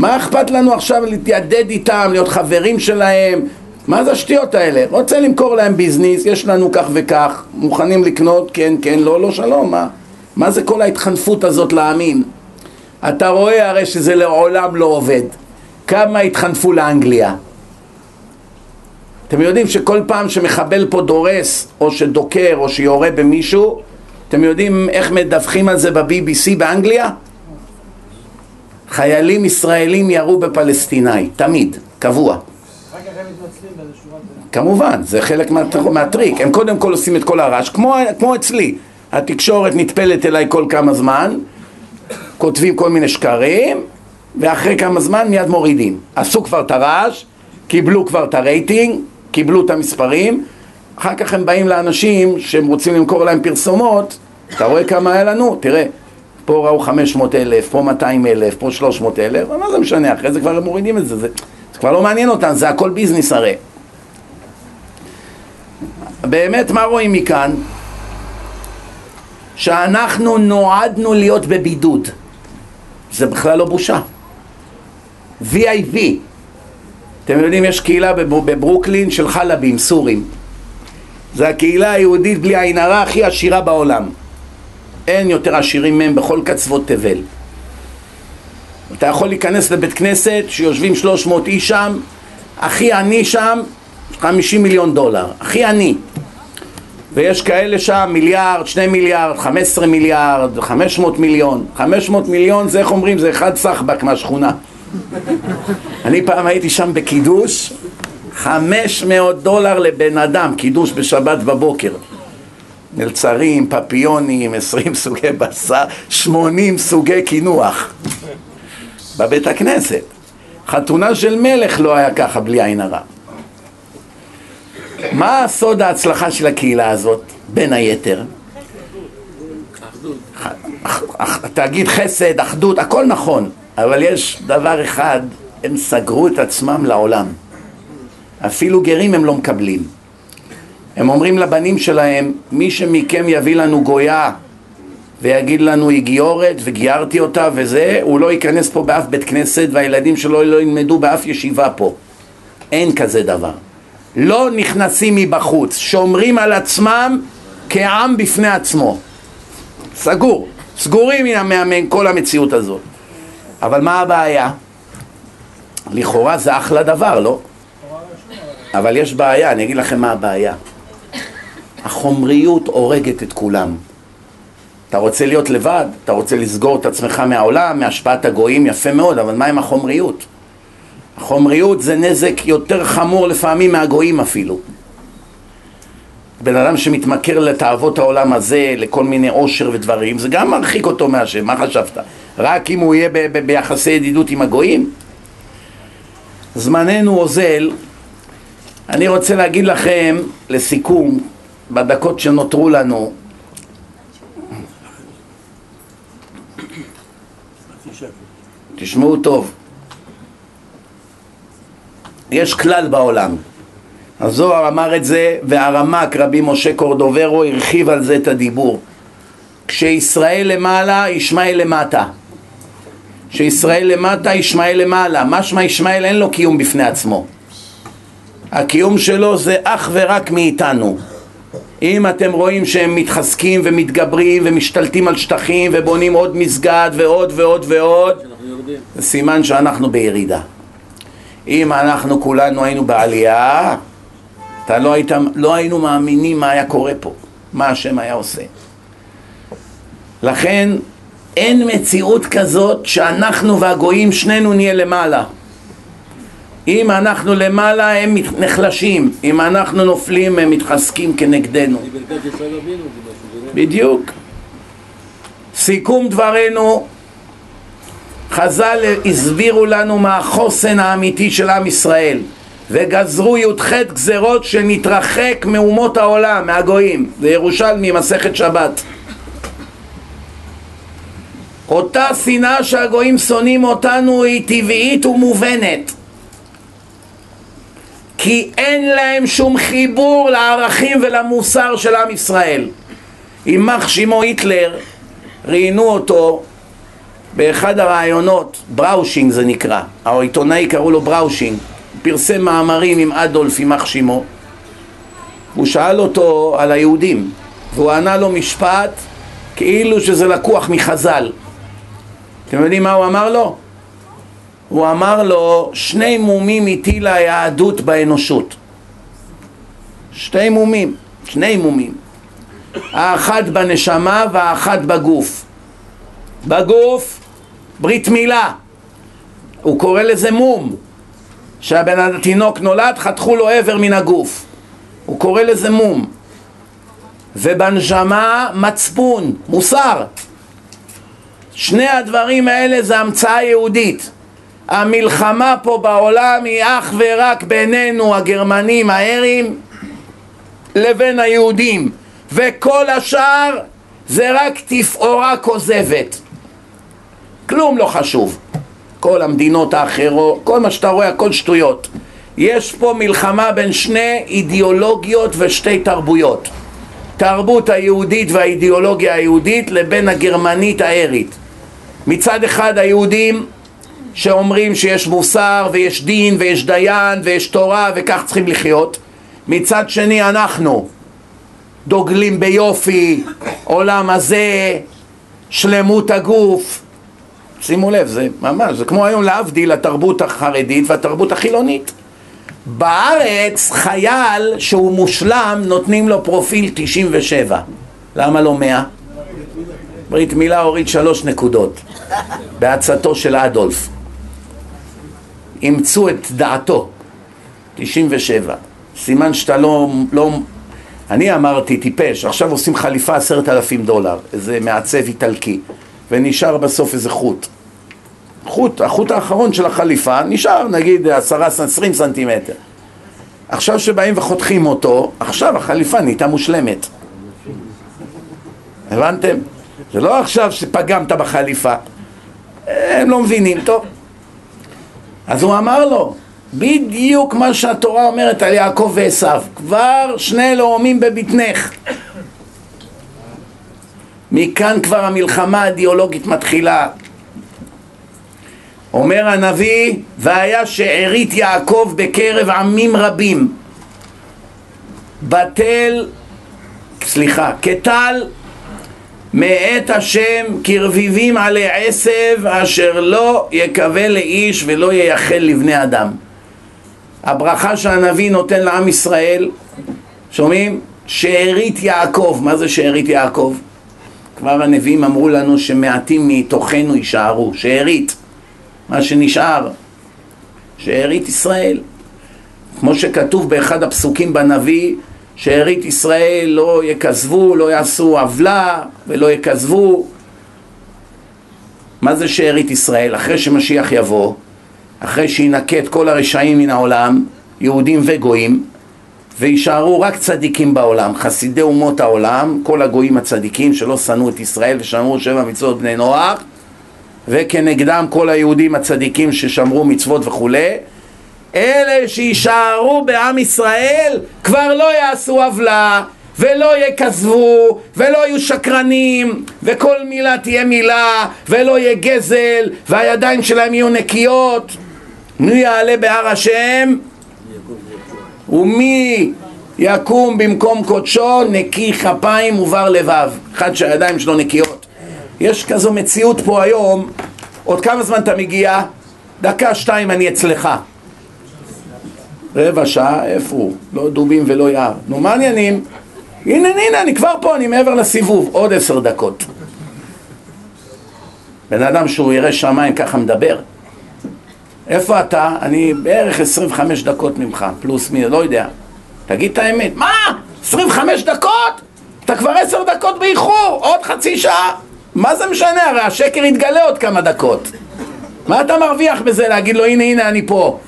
מה אכפת לנו עכשיו להתיידד איתם, להיות חברים שלהם? מה זה השטויות האלה? רוצה למכור להם ביזנס, יש לנו כך וכך, מוכנים לקנות, כן, כן, לא, לא, שלום, מה? מה זה כל ההתחנפות הזאת להאמין? אתה רואה הרי שזה לעולם לא עובד. כמה התחנפו לאנגליה? אתם יודעים שכל פעם שמחבל פה דורס, או שדוקר, או שיורה במישהו, אתם יודעים איך מדווחים על זה ב-BBC באנגליה? חיילים ישראלים ירו בפלסטיני, תמיד, קבוע. כמובן, זה חלק מה, מהטריק. הם קודם כל עושים את כל הרעש, כמו, כמו אצלי. התקשורת נטפלת אליי כל כמה זמן, כותבים כל מיני שקרים, ואחרי כמה זמן מיד מורידים. עשו כבר את הרעש, קיבלו כבר את הרייטינג, קיבלו את המספרים, אחר כך הם באים לאנשים שהם רוצים למכור להם פרסומות, אתה רואה כמה היה לנו? תראה, פה ראו 500 אלף, פה 200 אלף, פה 300 אלף, מה זה משנה, אחרי זה כבר הם מורידים את זה, זה, זה כבר לא מעניין אותם, זה הכל ביזנס הרי. באמת, מה רואים מכאן? שאנחנו נועדנו להיות בבידוד. זה בכלל לא בושה. VIP. אתם יודעים, יש קהילה בברוקלין של חלבים, סורים. זה הקהילה היהודית בלי עין הרע הכי עשירה בעולם. אין יותר עשירים מהם בכל קצוות תבל. אתה יכול להיכנס לבית כנסת שיושבים 300 איש שם, הכי עני שם 50 מיליון דולר, הכי עני. ויש כאלה שם מיליארד, שני מיליארד, חמש עשרה מיליארד, חמש מאות מיליון. חמש מאות מיליון זה איך אומרים? זה אחד סחבק מהשכונה. אני פעם הייתי שם בקידוש, חמש מאות דולר לבן אדם, קידוש בשבת בבוקר. מלצרים, פפיונים, עשרים סוגי בשר, שמונים סוגי קינוח. בבית הכנסת. חתונה של מלך לא היה ככה בלי עין הרע. מה סוד ההצלחה של הקהילה הזאת, בין היתר? תגיד חסד, אחדות, הכל נכון, אבל יש דבר אחד, הם סגרו את עצמם לעולם. אפילו גרים הם לא מקבלים. הם אומרים לבנים שלהם, מי שמכם יביא לנו גויה ויגיד לנו היא גיורת וגיירתי אותה וזה, הוא לא ייכנס פה באף בית כנסת והילדים שלו לא ילמדו באף ישיבה פה. אין כזה דבר. לא נכנסים מבחוץ, שומרים על עצמם כעם בפני עצמו. סגור, סגורים מכל המציאות הזאת. אבל מה הבעיה? לכאורה זה אחלה דבר, לא? אבל יש בעיה, אני אגיד לכם מה הבעיה. החומריות הורגת את כולם. אתה רוצה להיות לבד, אתה רוצה לסגור את עצמך מהעולם, מהשפעת הגויים, יפה מאוד, אבל מה עם החומריות? החומריות זה נזק יותר חמור לפעמים מהגויים אפילו. בן אדם שמתמכר לתאוות העולם הזה, לכל מיני עושר ודברים, זה גם מרחיק אותו מהשם, מה חשבת? רק אם הוא יהיה ב- ב- ביחסי ידידות עם הגויים? זמננו אוזל, אני רוצה להגיד לכם לסיכום, בדקות שנותרו לנו, תשמעו טוב, יש כלל בעולם. הזוהר אמר את זה, והרמ"ק רבי משה קורדוברו הרחיב על זה את הדיבור. כשישראל למעלה, ישמעאל למטה. כשישראל למטה, ישמעאל למעלה. משמע ישמעאל אין לו קיום בפני עצמו. הקיום שלו זה אך ורק מאיתנו. אם אתם רואים שהם מתחזקים ומתגברים ומשתלטים על שטחים ובונים עוד מסגד ועוד ועוד ועוד, זה סימן שאנחנו בירידה. אם אנחנו כולנו היינו בעלייה, אתה לא, היית, לא היינו מאמינים מה היה קורה פה, מה השם היה עושה. לכן אין מציאות כזאת שאנחנו והגויים שנינו נהיה למעלה. אם אנחנו למעלה הם נחלשים, אם אנחנו נופלים הם מתחזקים כנגדנו. בדיוק. סיכום דברנו, חז"ל הסבירו לנו מה החוסן האמיתי של עם ישראל וגזרו י"ח גזרות שנתרחק מאומות העולם, מהגויים. זה ירושלמי, מסכת שבת. אותה שנאה שהגויים שונאים אותנו היא טבעית ומובנת כי אין להם שום חיבור לערכים ולמוסר של עם ישראל. יימח שמו היטלר, ראיינו אותו באחד הראיונות, בראושינג זה נקרא, העיתונאי קראו לו בראושינג, פרסם מאמרים עם אדולף יימח שמו, הוא שאל אותו על היהודים, והוא ענה לו משפט כאילו שזה לקוח מחז"ל. אתם יודעים מה הוא אמר לו? הוא אמר לו, שני מומים הטילה היהדות באנושות. שתי מומים, שני מומים. האחד בנשמה והאחד בגוף. בגוף, ברית מילה. הוא קורא לזה מום. שהבן התינוק נולד, חתכו לו איבר מן הגוף. הוא קורא לזה מום. ובנשמה מצפון, מוסר. שני הדברים האלה זה המצאה יהודית. המלחמה פה בעולם היא אך ורק בינינו הגרמנים הארים לבין היהודים. וכל השאר זה רק תפאורה כוזבת. כלום לא חשוב. כל המדינות האחרות, כל מה שאתה רואה, הכל שטויות. יש פה מלחמה בין שני אידיאולוגיות ושתי תרבויות. תרבות היהודית והאידיאולוגיה היהודית לבין הגרמנית הארית. מצד אחד היהודים שאומרים שיש מוסר ויש דין ויש דיין ויש תורה וכך צריכים לחיות. מצד שני אנחנו דוגלים ביופי, עולם הזה, שלמות הגוף. שימו לב, זה ממש, זה כמו היום להבדיל התרבות החרדית והתרבות החילונית. בארץ חייל שהוא מושלם נותנים לו פרופיל 97 למה לא 100? ברית מילה הוריד שלוש נקודות. בעצתו של אדולף אימצו את דעתו. 97 סימן שאתה לא, לא אני אמרתי טיפש עכשיו עושים חליפה עשרת אלפים דולר. איזה מעצב איטלקי. ונשאר בסוף איזה חוט. חוט, החוט האחרון של החליפה נשאר נגיד עשרה, עשרים סנטימטר. עכשיו שבאים וחותכים אותו עכשיו החליפה נהייתה מושלמת. הבנתם? זה לא עכשיו שפגמת בחליפה. הם לא מבינים, טוב אז הוא אמר לו, בדיוק מה שהתורה אומרת על יעקב ועשו, כבר שני לאומים בבטנך. מכאן כבר המלחמה האידיאולוגית מתחילה. אומר הנביא, והיה שארית יעקב בקרב עמים רבים. בטל, סליחה, כטל מאת השם כרביבים עלי עשב אשר לא יקווה לאיש ולא ייחל לבני אדם הברכה שהנביא נותן לעם ישראל שומעים? שארית יעקב, מה זה שארית יעקב? כבר הנביאים אמרו לנו שמעטים מתוכנו יישארו, שארית, מה שנשאר, שארית ישראל כמו שכתוב באחד הפסוקים בנביא שארית ישראל לא יכזבו, לא יעשו עוולה ולא יכזבו. מה זה שארית ישראל? אחרי שמשיח יבוא, אחרי שינקה את כל הרשעים מן העולם, יהודים וגויים, ויישארו רק צדיקים בעולם, חסידי אומות העולם, כל הגויים הצדיקים שלא שנאו את ישראל ושמרו שבע מצוות בני נוח, וכנגדם כל היהודים הצדיקים ששמרו מצוות וכולי, אלה שיישארו בעם ישראל כבר לא יעשו עוולה ולא יכזבו ולא יהיו שקרנים וכל מילה תהיה מילה ולא יהיה גזל והידיים שלהם יהיו נקיות. מי יעלה בהר השם? ומי יקום במקום קודשו? נקי כפיים ובר לבב. אחד שהידיים שלו נקיות. יש כזו מציאות פה היום. עוד כמה זמן אתה מגיע? דקה שתיים אני אצלך רבע שעה, איפה הוא? לא דובים ולא יער. נו, מה העניינים? הנה, הנה, אני כבר פה, אני מעבר לסיבוב. עוד עשר דקות. בן אדם שהוא ירא שמיים ככה מדבר. איפה אתה? אני בערך 25 דקות ממך, פלוס מי, לא יודע. תגיד את האמת. מה? 25 דקות? אתה כבר עשר דקות באיחור, עוד חצי שעה. מה זה משנה? הרי השקר יתגלה עוד כמה דקות. מה אתה מרוויח בזה להגיד לו הנה הנה אני פה?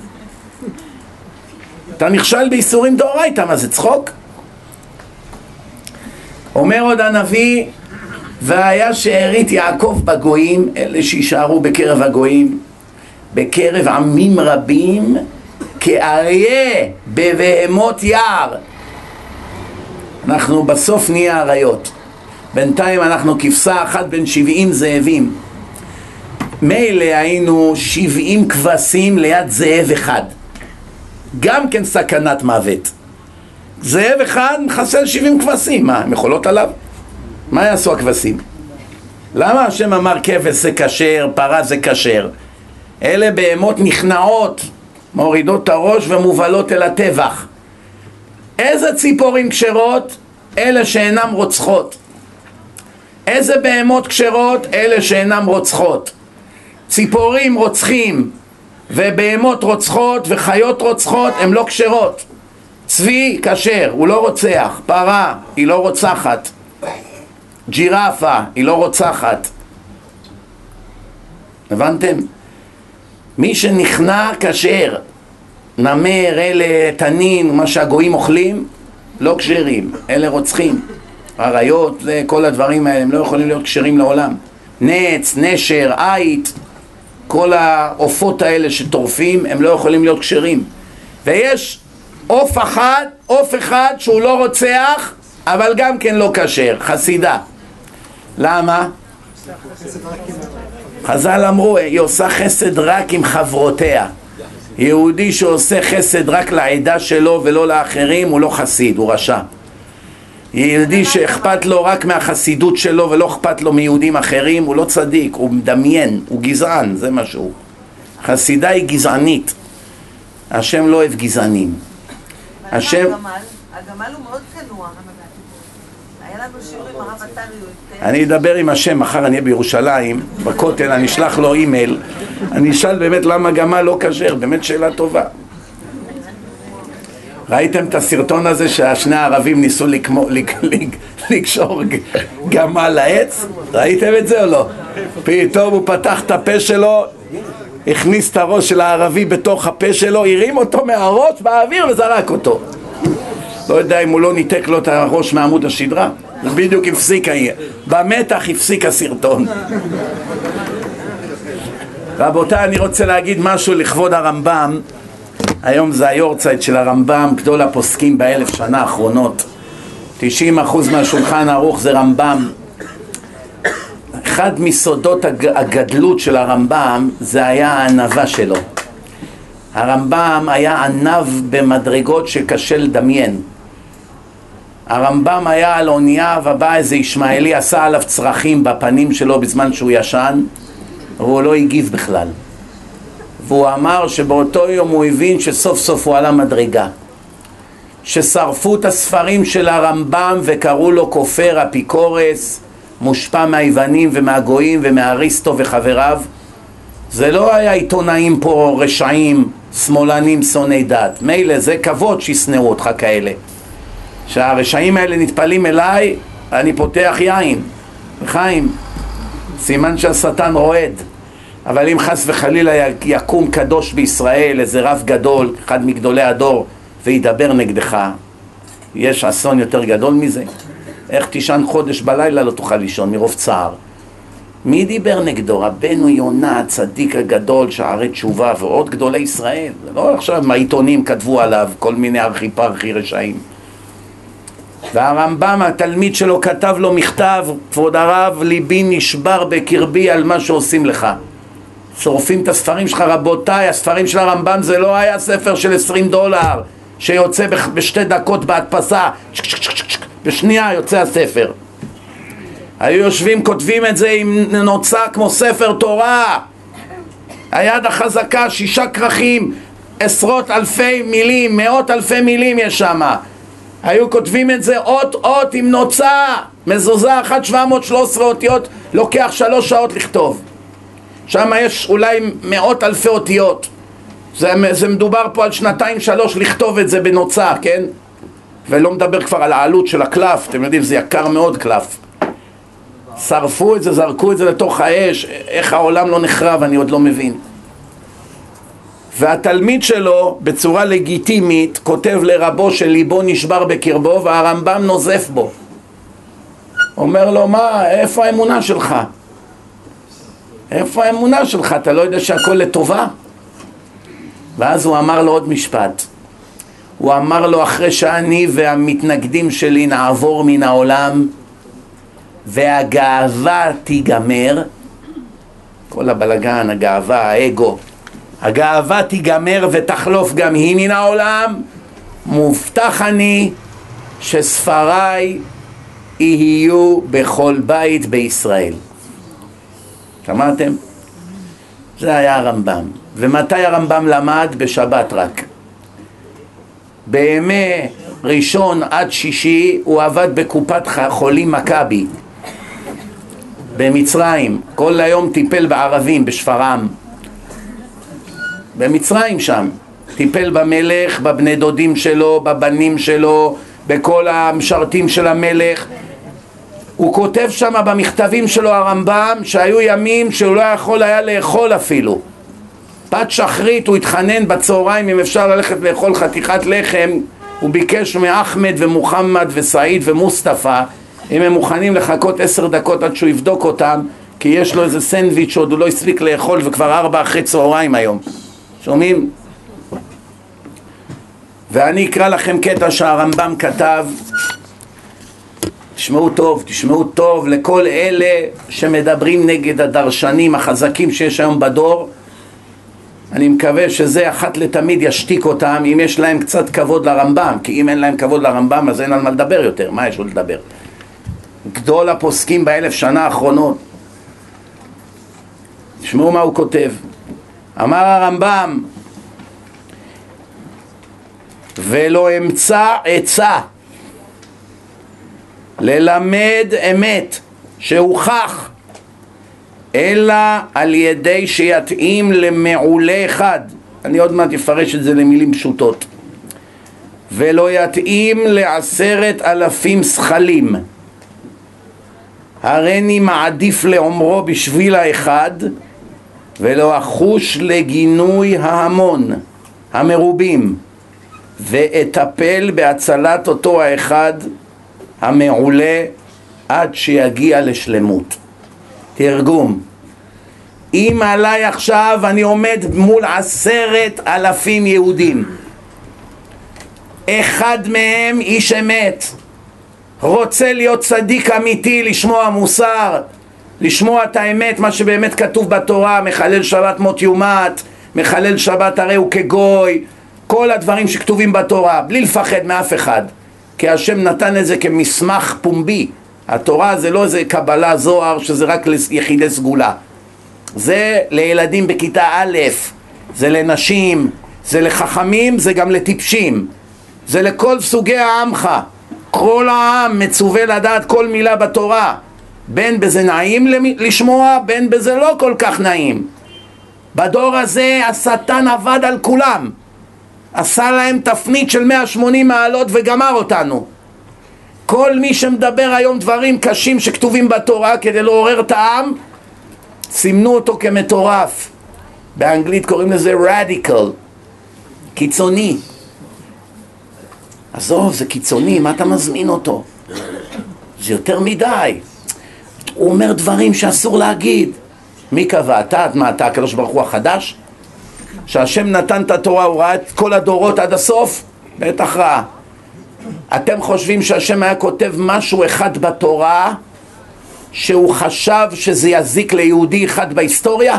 אתה נכשל באיסורים דאורייתא, מה זה צחוק? אומר עוד הנביא והיה שארית יעקב בגויים, אלה שיישארו בקרב הגויים, בקרב עמים רבים, כאריה בבהמות יער. אנחנו בסוף נהיה אריות. בינתיים אנחנו כבשה אחת בין שבעים זאבים. מילא היינו שבעים כבשים ליד זאב אחד. גם כן סכנת מוות. זאב אחד מחסל שבעים כבשים, מה, הם יכולות עליו? מה יעשו הכבשים? למה השם אמר כבש זה כשר, פרה זה כשר? אלה בהמות נכנעות, מורידות את הראש ומובלות אל הטבח. איזה ציפורים כשרות? אלה שאינם רוצחות. איזה בהמות כשרות? אלה שאינם רוצחות. ציפורים רוצחים ובהמות רוצחות וחיות רוצחות הן לא כשרות. צבי כשר, הוא לא רוצח. פרה, היא לא רוצחת. ג'ירפה, היא לא רוצחת. הבנתם? מי שנכנע כשר, נמר, אלה תנין, מה שהגויים אוכלים, לא כשרים, אלה רוצחים. אריות, כל הדברים האלה, הם לא יכולים להיות כשרים לעולם. נץ, נשר, עית, כל העופות האלה שטורפים, הם לא יכולים להיות כשרים. ויש עוף אחד, עוף אחד שהוא לא רוצח, אבל גם כן לא כשר, חסידה. למה? חז"ל אמרו, היא עושה חסד רק עם חברותיה. יהודי שעושה חסד רק לעדה שלו ולא לאחרים הוא לא חסיד, הוא רשע. יהודי שאכפת לו רק מהחסידות שלו ולא אכפת לו מיהודים אחרים הוא לא צדיק, הוא מדמיין, הוא גזען, זה מה שהוא. חסידה היא גזענית. השם לא אוהב גזענים. השם... הגמל, הגמל הוא מאוד התקיים. אני אדבר עם השם, מחר אני אהיה בירושלים, בכותל, אני אשלח לו אימייל, אני אשאל באמת למה גמל לא כשר, באמת שאלה טובה. ראיתם את הסרטון הזה שהשני הערבים ניסו לקשור גמל לעץ? ראיתם את זה או לא? פתאום הוא פתח את הפה שלו, הכניס את הראש של הערבי בתוך הפה שלו, הרים אותו מהראש באוויר וזרק אותו. לא יודע אם הוא לא ניתק לו את הראש מעמוד השדרה. זה בדיוק הפסיק, במתח הפסיק הסרטון. רבותיי, אני רוצה להגיד משהו לכבוד הרמב"ם. היום זה היורצייט של הרמב"ם, גדול הפוסקים באלף שנה האחרונות. 90% מהשולחן ערוך זה רמב"ם. אחד מסודות הג- הגדלות של הרמב"ם זה היה הענווה שלו. הרמב"ם היה ענב במדרגות שקשה לדמיין. הרמב"ם היה על אונייה ובא איזה ישמעאלי עשה עליו צרכים בפנים שלו בזמן שהוא ישן והוא לא הגיב בכלל. והוא אמר שבאותו יום הוא הבין שסוף סוף הוא עלה מדרגה. ששרפו את הספרים של הרמב"ם וקראו לו כופר אפיקורס, מושפע מהיוונים ומהגויים ומאריסטו וחבריו. זה לא היה עיתונאים פה רשעים, שמאלנים, שונאי דת. מילא, זה כבוד שישנאו אותך כאלה. שהרשעים האלה נטפלים אליי, אני פותח יין. חיים, סימן שהשטן רועד. אבל אם חס וחלילה יקום קדוש בישראל, איזה רב גדול, אחד מגדולי הדור, וידבר נגדך, יש אסון יותר גדול מזה? איך תישן חודש בלילה לא תוכל לישון מרוב צער? מי דיבר נגדו? רבנו יונה, הצדיק הגדול, שערי תשובה, ועוד גדולי ישראל. זה לא עכשיו מהעיתונים כתבו עליו כל מיני ארכי פרחי רשעים. והרמב"ם, התלמיד שלו, כתב לו מכתב, כבוד הרב, ליבי נשבר בקרבי על מה שעושים לך. שורפים את הספרים שלך, רבותיי, הספרים של הרמב"ם זה לא היה ספר של 20 דולר שיוצא בשתי דקות בהדפסה, בשנייה יוצא הספר. היו יושבים, כותבים את זה עם נוצה כמו ספר תורה. היד החזקה, שישה כרכים, עשרות אלפי מילים, מאות אלפי מילים יש שם. היו כותבים את זה אות אות עם נוצה, מזוזה אחת 713 אותיות, לוקח שלוש שעות לכתוב. שם יש אולי מאות אלפי אותיות. זה, זה מדובר פה על שנתיים שלוש לכתוב את זה בנוצה, כן? ולא מדבר כבר על העלות של הקלף, אתם יודעים, זה יקר מאוד קלף. שרפו את זה, זרקו את זה לתוך האש, איך העולם לא נחרב אני עוד לא מבין. והתלמיד שלו בצורה לגיטימית כותב לרבו שליבו נשבר בקרבו והרמב"ם נוזף בו. אומר לו, מה, איפה האמונה שלך? איפה האמונה שלך? אתה לא יודע שהכל לטובה? ואז הוא אמר לו עוד משפט. הוא אמר לו, אחרי שאני והמתנגדים שלי נעבור מן העולם והגאווה תיגמר, כל הבלגן, הגאווה, האגו, הגאווה תיגמר ותחלוף גם היא מן העולם, מובטח אני שספריי יהיו בכל בית בישראל. שמעתם? זה היה הרמב"ם. ומתי הרמב"ם למד? בשבת רק. בימי ראשון עד שישי הוא עבד בקופת חולים מכבי במצרים, כל היום טיפל בערבים בשפרעם במצרים שם, טיפל במלך, בבני דודים שלו, בבנים שלו, בכל המשרתים של המלך הוא כותב שם במכתבים שלו הרמב"ם שהיו ימים שהוא לא יכול היה לאכול אפילו. פת שחרית הוא התחנן בצהריים אם אפשר ללכת לאכול חתיכת לחם הוא ביקש מאחמד ומוחמד וסעיד ומוסטפא אם הם מוכנים לחכות עשר דקות עד שהוא יבדוק אותם כי יש לו איזה סנדוויץ' שעוד הוא לא הספיק לאכול וכבר ארבע אחרי צהריים היום. שומעים? ואני אקרא לכם קטע שהרמב"ם כתב תשמעו טוב, תשמעו טוב לכל אלה שמדברים נגד הדרשנים החזקים שיש היום בדור. אני מקווה שזה אחת לתמיד ישתיק אותם אם יש להם קצת כבוד לרמב"ם כי אם אין להם כבוד לרמב"ם אז אין על מה לדבר יותר, מה יש עוד לדבר? גדול הפוסקים באלף שנה האחרונות. תשמעו מה הוא כותב. אמר הרמב"ם ולא אמצא עצה ללמד אמת שהוכח אלא על ידי שיתאים למעולה אחד. אני עוד מעט אפרש את זה למילים פשוטות. ולא יתאים לעשרת אלפים שכלים. הריני מעדיף לעומרו בשביל האחד ולא אחוש לגינוי ההמון המרובים ואטפל בהצלת אותו האחד המעולה עד שיגיע לשלמות. תרגום אם עליי עכשיו אני עומד מול עשרת אלפים יהודים אחד מהם איש אמת רוצה להיות צדיק אמיתי, לשמוע מוסר, לשמוע את האמת, מה שבאמת כתוב בתורה, מחלל שבת מות יומת, מחלל שבת הרי הוא כגוי, כל הדברים שכתובים בתורה, בלי לפחד מאף אחד. כי השם נתן את זה כמסמך פומבי. התורה זה לא איזה קבלה זוהר שזה רק ליחידי סגולה. זה לילדים בכיתה א', זה לנשים, זה לחכמים, זה גם לטיפשים. זה לכל סוגי העמך. כל העם מצווה לדעת כל מילה בתורה. בין בזה נעים לשמוע, בין בזה לא כל כך נעים. בדור הזה השטן עבד על כולם. עשה להם תפנית של 180 מעלות וגמר אותנו. כל מי שמדבר היום דברים קשים שכתובים בתורה כדי לעורר את העם, סימנו אותו כמטורף. באנגלית קוראים לזה רדיקל, קיצוני. עזוב, זה קיצוני, מה אתה מזמין אותו? זה יותר מדי. הוא אומר דברים שאסור להגיד. מי קבע? אתה? מה, אתה הקדוש ברוך הוא החדש? שהשם נתן את התורה, הוא ראה את כל הדורות עד הסוף? בטח ראה. אתם חושבים שהשם היה כותב משהו אחד בתורה שהוא חשב שזה יזיק ליהודי אחד בהיסטוריה?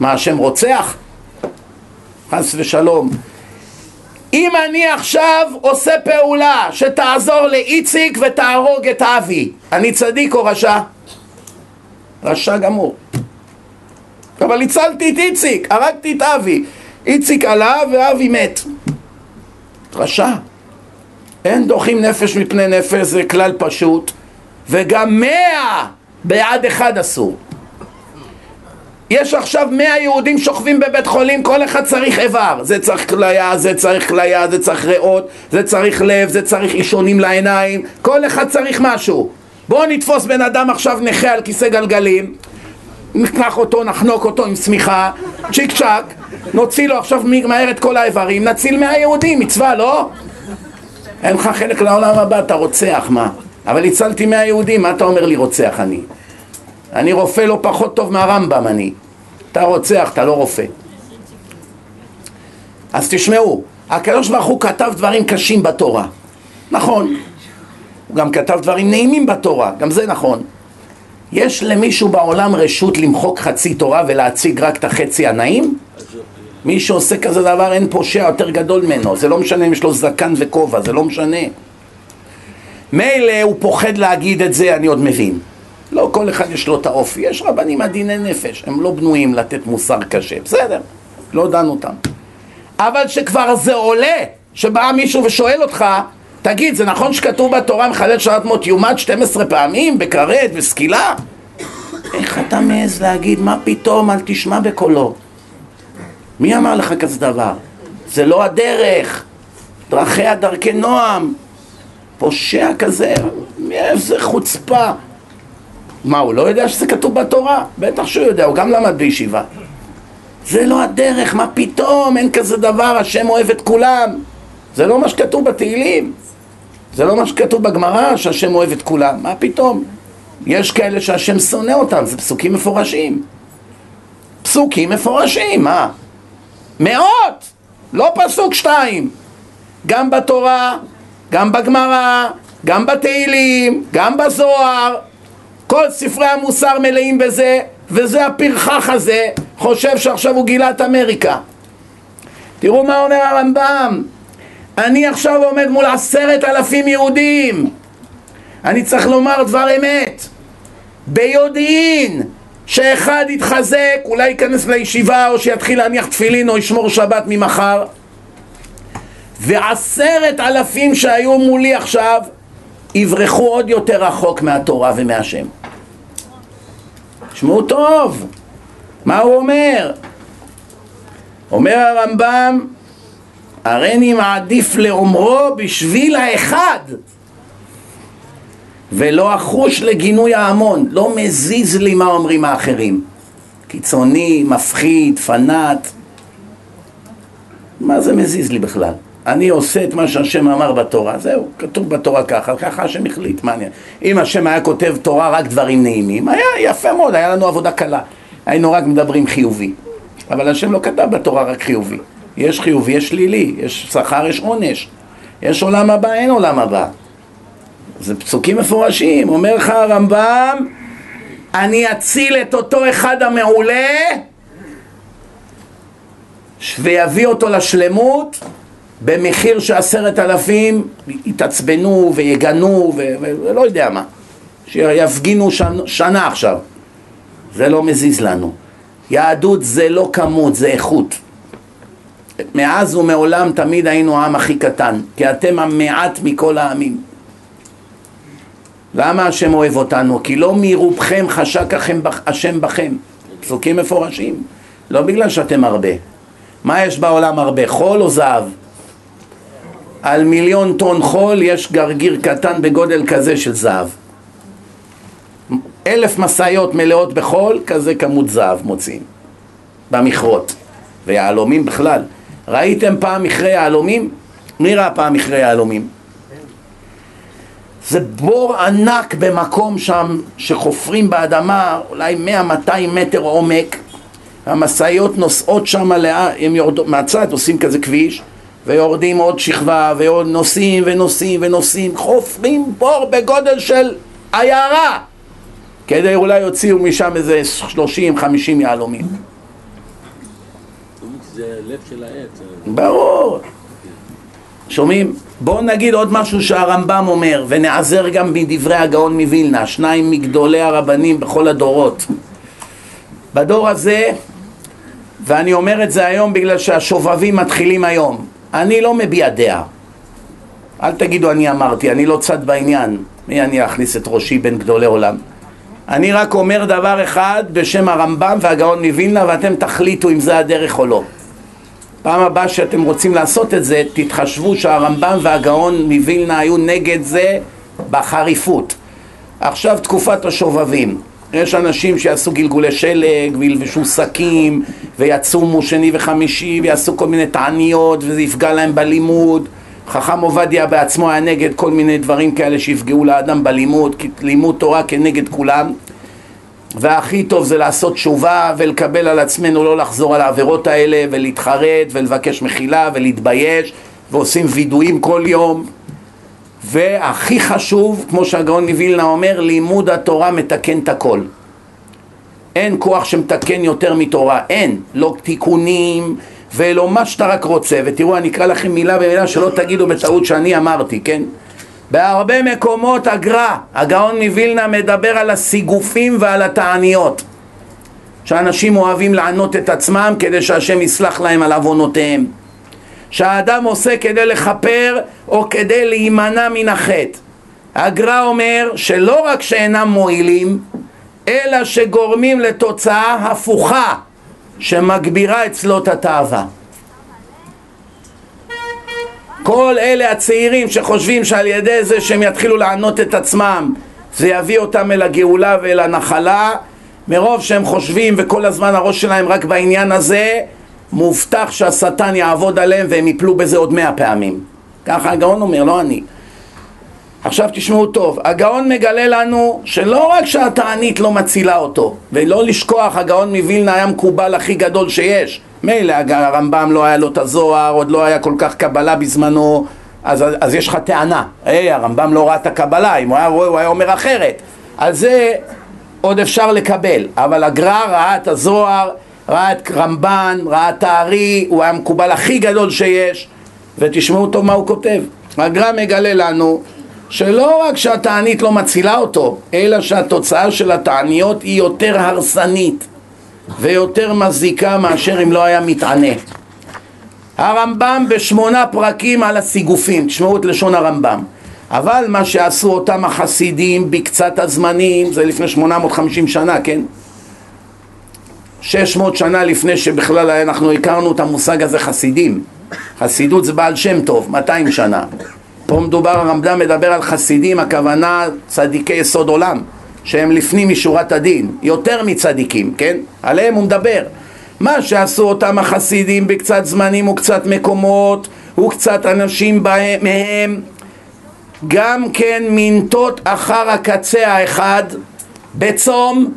מה, השם רוצח? חס ושלום. אם אני עכשיו עושה פעולה שתעזור לאיציק ותהרוג את אבי, אני צדיק או רשע? רשע גמור. אבל הצלתי את איציק, הרגתי את אבי. איציק עלה ואבי מת. רשע. אין דוחים נפש מפני נפש, זה כלל פשוט. וגם מאה בעד אחד אסור. יש עכשיו מאה יהודים שוכבים בבית חולים, כל אחד צריך איבר. זה צריך כליה, זה צריך כליה, זה צריך ריאות, זה צריך לב, זה צריך אישונים לעיניים, כל אחד צריך משהו. בואו נתפוס בן אדם עכשיו נכה על כיסא גלגלים, נקח אותו, נחנוק אותו עם שמיכה, צ'יק צ'אק, נוציא לו עכשיו מהר את כל האיברים, נציל מהיהודים, מצווה, לא? אין לך חלק לעולם הבא, אתה רוצח, מה? אבל הצלתי מהיהודים, מה אתה אומר לי רוצח אני? אני רופא לא פחות טוב מהרמב"ם אני. אתה רוצח, אתה לא רופא. אז תשמעו, הקדוש ברוך הוא כתב דברים קשים בתורה. נכון. הוא גם כתב דברים נעימים בתורה, גם זה נכון. יש למישהו בעולם רשות למחוק חצי תורה ולהציג רק את החצי הנעים? מי שעושה כזה דבר אין פושע יותר גדול ממנו, זה לא משנה אם יש לו זקן וכובע, זה לא משנה. מילא הוא פוחד להגיד את זה, אני עוד מבין. לא כל אחד יש לו את האופי, יש רבנים עדיני נפש, הם לא בנויים לתת מוסר קשה, בסדר, לא דן אותם. אבל שכבר זה עולה, שבא מישהו ושואל אותך, תגיד, זה נכון שכתוב בתורה מחלל שעת מות יומת 12 פעמים, בכרת וסקילה? איך אתה מעז להגיד, מה פתאום, אל תשמע בקולו? מי אמר לך כזה דבר? זה לא הדרך, דרכיה דרכי נועם. פושע כזה, איזה חוצפה. מה, הוא לא יודע שזה כתוב בתורה? בטח שהוא יודע, הוא גם למד בישיבה. זה לא הדרך, מה פתאום, אין כזה דבר, השם אוהב את כולם. זה לא מה שכתוב בתהילים. זה לא מה שכתוב בגמרא, שהשם אוהב את כולם. מה פתאום? יש כאלה שהשם שונא אותם, זה פסוקים מפורשים. פסוקים מפורשים, מה? מאות! לא פסוק שתיים. גם בתורה, גם בגמרא, גם בתהילים, גם בזוהר. כל ספרי המוסר מלאים בזה, וזה הפרחח הזה, חושב שעכשיו הוא גילה את אמריקה. תראו מה אומר הרמב"ם, אני עכשיו עומד מול עשרת אלפים יהודים, אני צריך לומר דבר אמת, ביודעין שאחד יתחזק, אולי ייכנס לישיבה או שיתחיל להניח תפילין או ישמור שבת ממחר ועשרת אלפים שהיו מולי עכשיו יברחו עוד יותר רחוק מהתורה ומהשם. תשמעו טוב, מה הוא אומר? אומר הרמב"ם, הריני מעדיף לאומרו בשביל האחד ולא אחוש לגינוי ההמון, לא מזיז לי מה אומרים האחרים. קיצוני, מפחיד, פנאט, מה זה מזיז לי בכלל? אני עושה את מה שהשם אמר בתורה, זהו, כתוב בתורה ככה, ככה השם החליט, מעניין. אם השם היה כותב תורה רק דברים נעימים, היה יפה מאוד, היה לנו עבודה קלה. היינו רק מדברים חיובי. אבל השם לא כתב בתורה רק חיובי. יש חיובי, יש שלילי, יש שכר, יש עונש. יש עולם הבא, אין עולם הבא. זה פסוקים מפורשים, אומר לך הרמב"ם, אני אציל את אותו אחד המעולה ויביא אותו לשלמות במחיר שעשרת אלפים יתעצבנו ויגנו ולא יודע מה, שיפגינו שנ, שנה עכשיו. זה לא מזיז לנו. יהדות זה לא כמות, זה איכות. מאז ומעולם תמיד היינו העם הכי קטן, כי אתם המעט מכל העמים. למה השם אוהב אותנו? כי לא מרובכם חשק השם בכם. פסוקים מפורשים. לא בגלל שאתם הרבה. מה יש בעולם הרבה? חול או זהב? על מיליון טון חול יש גרגיר קטן בגודל כזה של זהב. אלף משאיות מלאות בחול, כזה כמות זהב מוציאים במכרות. ויהלומים בכלל. ראיתם פעם מכרה יהלומים? מי ראה פעם מכרה יהלומים? זה בור ענק במקום שם שחופרים באדמה אולי 100-200 מטר עומק המשאיות נוסעות שם הם יורדות מהצד, עושים כזה כביש ויורדים עוד שכבה ועוד נוסעים ונוסעים ונוסעים חופרים בור בגודל של עיירה כדי אולי יוציאו משם איזה 30-50 יהלומים העץ. ברור שומעים? בואו נגיד עוד משהו שהרמב"ם אומר, ונעזר גם מדברי הגאון מווילנה, שניים מגדולי הרבנים בכל הדורות. בדור הזה, ואני אומר את זה היום בגלל שהשובבים מתחילים היום, אני לא מביע דעה. אל תגידו אני אמרתי, אני לא צד בעניין. מי אני אכניס את ראשי בין גדולי עולם? אני רק אומר דבר אחד בשם הרמב"ם והגאון מווילנה ואתם תחליטו אם זה הדרך או לא. פעם הבאה שאתם רוצים לעשות את זה, תתחשבו שהרמב"ם והגאון מווילנה היו נגד זה בחריפות. עכשיו תקופת השובבים. יש אנשים שיעשו גלגולי שלג וילבשו שקים ויצומו שני וחמישי ויעשו כל מיני תעניות וזה יפגע להם בלימוד. חכם עובדיה בעצמו היה נגד כל מיני דברים כאלה שיפגעו לאדם בלימוד, כי לימוד תורה כנגד כולם. והכי טוב זה לעשות תשובה ולקבל על עצמנו לא לחזור על העבירות האלה ולהתחרט ולבקש מחילה ולהתבייש ועושים וידויים כל יום והכי חשוב, כמו שהגאון מווילנה אומר, לימוד התורה מתקן את הכל. אין כוח שמתקן יותר מתורה, אין. לא תיקונים ולא מה שאתה רק רוצה. ותראו, אני אקרא לכם מילה במילה שלא תגידו בטעות שאני אמרתי, כן? בהרבה מקומות הגר"א, הגאון מווילנה מדבר על הסיגופים ועל התעניות. שאנשים אוהבים לענות את עצמם כדי שהשם יסלח להם על עוונותיהם. שהאדם עושה כדי לכפר או כדי להימנע מן החטא. הגר"א אומר שלא רק שאינם מועילים, אלא שגורמים לתוצאה הפוכה שמגבירה אצלו את התאווה. כל אלה הצעירים שחושבים שעל ידי זה שהם יתחילו לענות את עצמם זה יביא אותם אל הגאולה ואל הנחלה מרוב שהם חושבים וכל הזמן הראש שלהם רק בעניין הזה מובטח שהשטן יעבוד עליהם והם יפלו בזה עוד מאה פעמים. ככה הגאון אומר, לא אני. עכשיו תשמעו טוב, הגאון מגלה לנו שלא רק שהתענית לא מצילה אותו, ולא לשכוח, הגאון מווילנה היה מקובל הכי גדול שיש. מילא הרמב"ם לא היה לו את הזוהר, עוד לא היה כל כך קבלה בזמנו, אז, אז יש לך טענה. היי, הרמב"ם לא ראה את הקבלה, אם הוא היה רואה הוא היה אומר אחרת. על זה עוד אפשר לקבל, אבל הגר"א ראה את הזוהר, ראה את רמב"ן, ראה את הארי, הוא היה המקובל הכי גדול שיש, ותשמעו טוב מה הוא כותב. הגר"א מגלה לנו שלא רק שהתענית לא מצילה אותו, אלא שהתוצאה של התעניות היא יותר הרסנית ויותר מזיקה מאשר אם לא היה מתענה. הרמב"ם בשמונה פרקים על הסיגופים, תשמעו את לשון הרמב"ם. אבל מה שעשו אותם החסידים בקצת הזמנים, זה לפני 850 שנה, כן? 600 שנה לפני שבכלל אנחנו הכרנו את המושג הזה חסידים. חסידות זה בעל שם טוב, 200 שנה. פה מדובר, הרמב"ם מדבר על חסידים, הכוונה צדיקי יסוד עולם, שהם לפנים משורת הדין, יותר מצדיקים, כן? עליהם הוא מדבר. מה שעשו אותם החסידים בקצת זמנים וקצת מקומות וקצת אנשים בהם, מהם גם כן מינטות אחר הקצה האחד בצום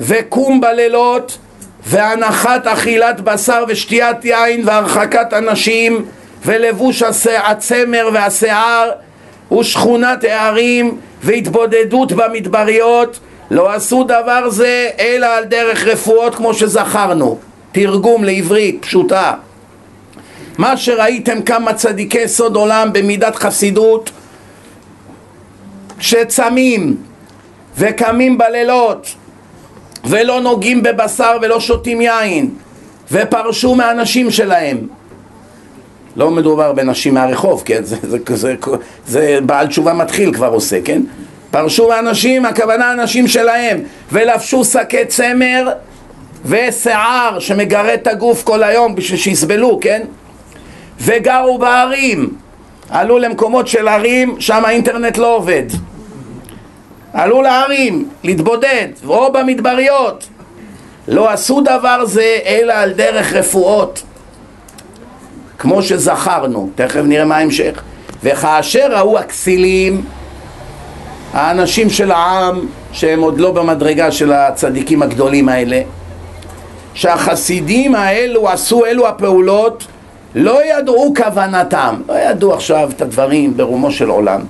וקום בלילות והנחת אכילת בשר ושתיית יין והרחקת אנשים ולבוש הצמר והשיער ושכונת הערים והתבודדות במדבריות לא עשו דבר זה אלא על דרך רפואות כמו שזכרנו. תרגום לעברית פשוטה. מה שראיתם כמה צדיקי סוד עולם במידת חסידות שצמים וקמים בלילות ולא נוגעים בבשר ולא שותים יין ופרשו מהנשים שלהם לא מדובר בנשים מהרחוב, כן? זה, זה, זה, זה, זה בעל תשובה מתחיל כבר עושה, כן? פרשו מהנשים, הכוונה הנשים שלהם, ולבשו שקי צמר ושיער שמגרד את הגוף כל היום בשביל שיסבלו, כן? וגרו בערים, עלו למקומות של ערים, שם האינטרנט לא עובד. עלו לערים, להתבודד, או במדבריות. לא עשו דבר זה אלא על דרך רפואות. כמו שזכרנו, תכף נראה מה ההמשך. וכאשר ראו הכסילים, האנשים של העם, שהם עוד לא במדרגה של הצדיקים הגדולים האלה, שהחסידים האלו עשו אלו הפעולות, לא ידעו כוונתם, לא ידעו עכשיו את הדברים ברומו של עולם.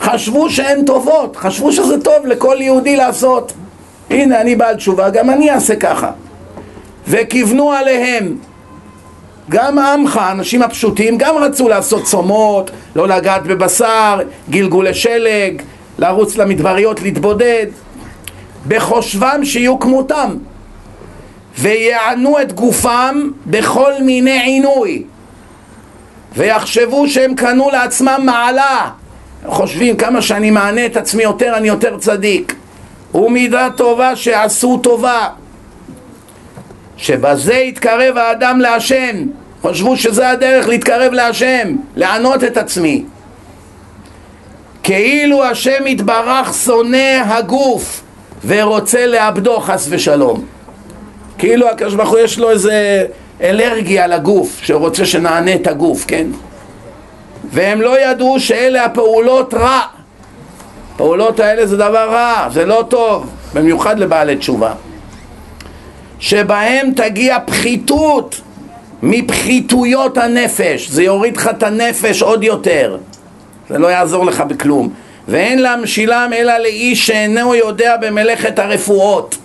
חשבו שהן טובות, חשבו שזה טוב לכל יהודי לעשות. הנה, אני בעל תשובה, גם אני אעשה ככה. וכיוונו עליהם גם עמך, האנשים הפשוטים, גם רצו לעשות צומות, לא לגעת בבשר, גלגולי שלג, לרוץ למדבריות להתבודד, בחושבם שיהיו כמותם, ויענו את גופם בכל מיני עינוי, ויחשבו שהם קנו לעצמם מעלה, חושבים כמה שאני מענה את עצמי יותר, אני יותר צדיק, ומידה טובה שעשו טובה. שבזה יתקרב האדם להשם חשבו שזה הדרך להתקרב להשם, לענות את עצמי כאילו השם יתברך שונא הגוף ורוצה לאבדו חס ושלום. כאילו הקדוש ברוך הוא יש לו איזה אלרגיה לגוף, שרוצה שנענה את הגוף, כן? והם לא ידעו שאלה הפעולות רע. הפעולות האלה זה דבר רע, זה לא טוב, במיוחד לבעלי תשובה. שבהם תגיע פחיתות מפחיתויות הנפש, זה יוריד לך את הנפש עוד יותר, זה לא יעזור לך בכלום. ואין להמשילם אלא לאיש שאינו יודע במלאכת הרפואות.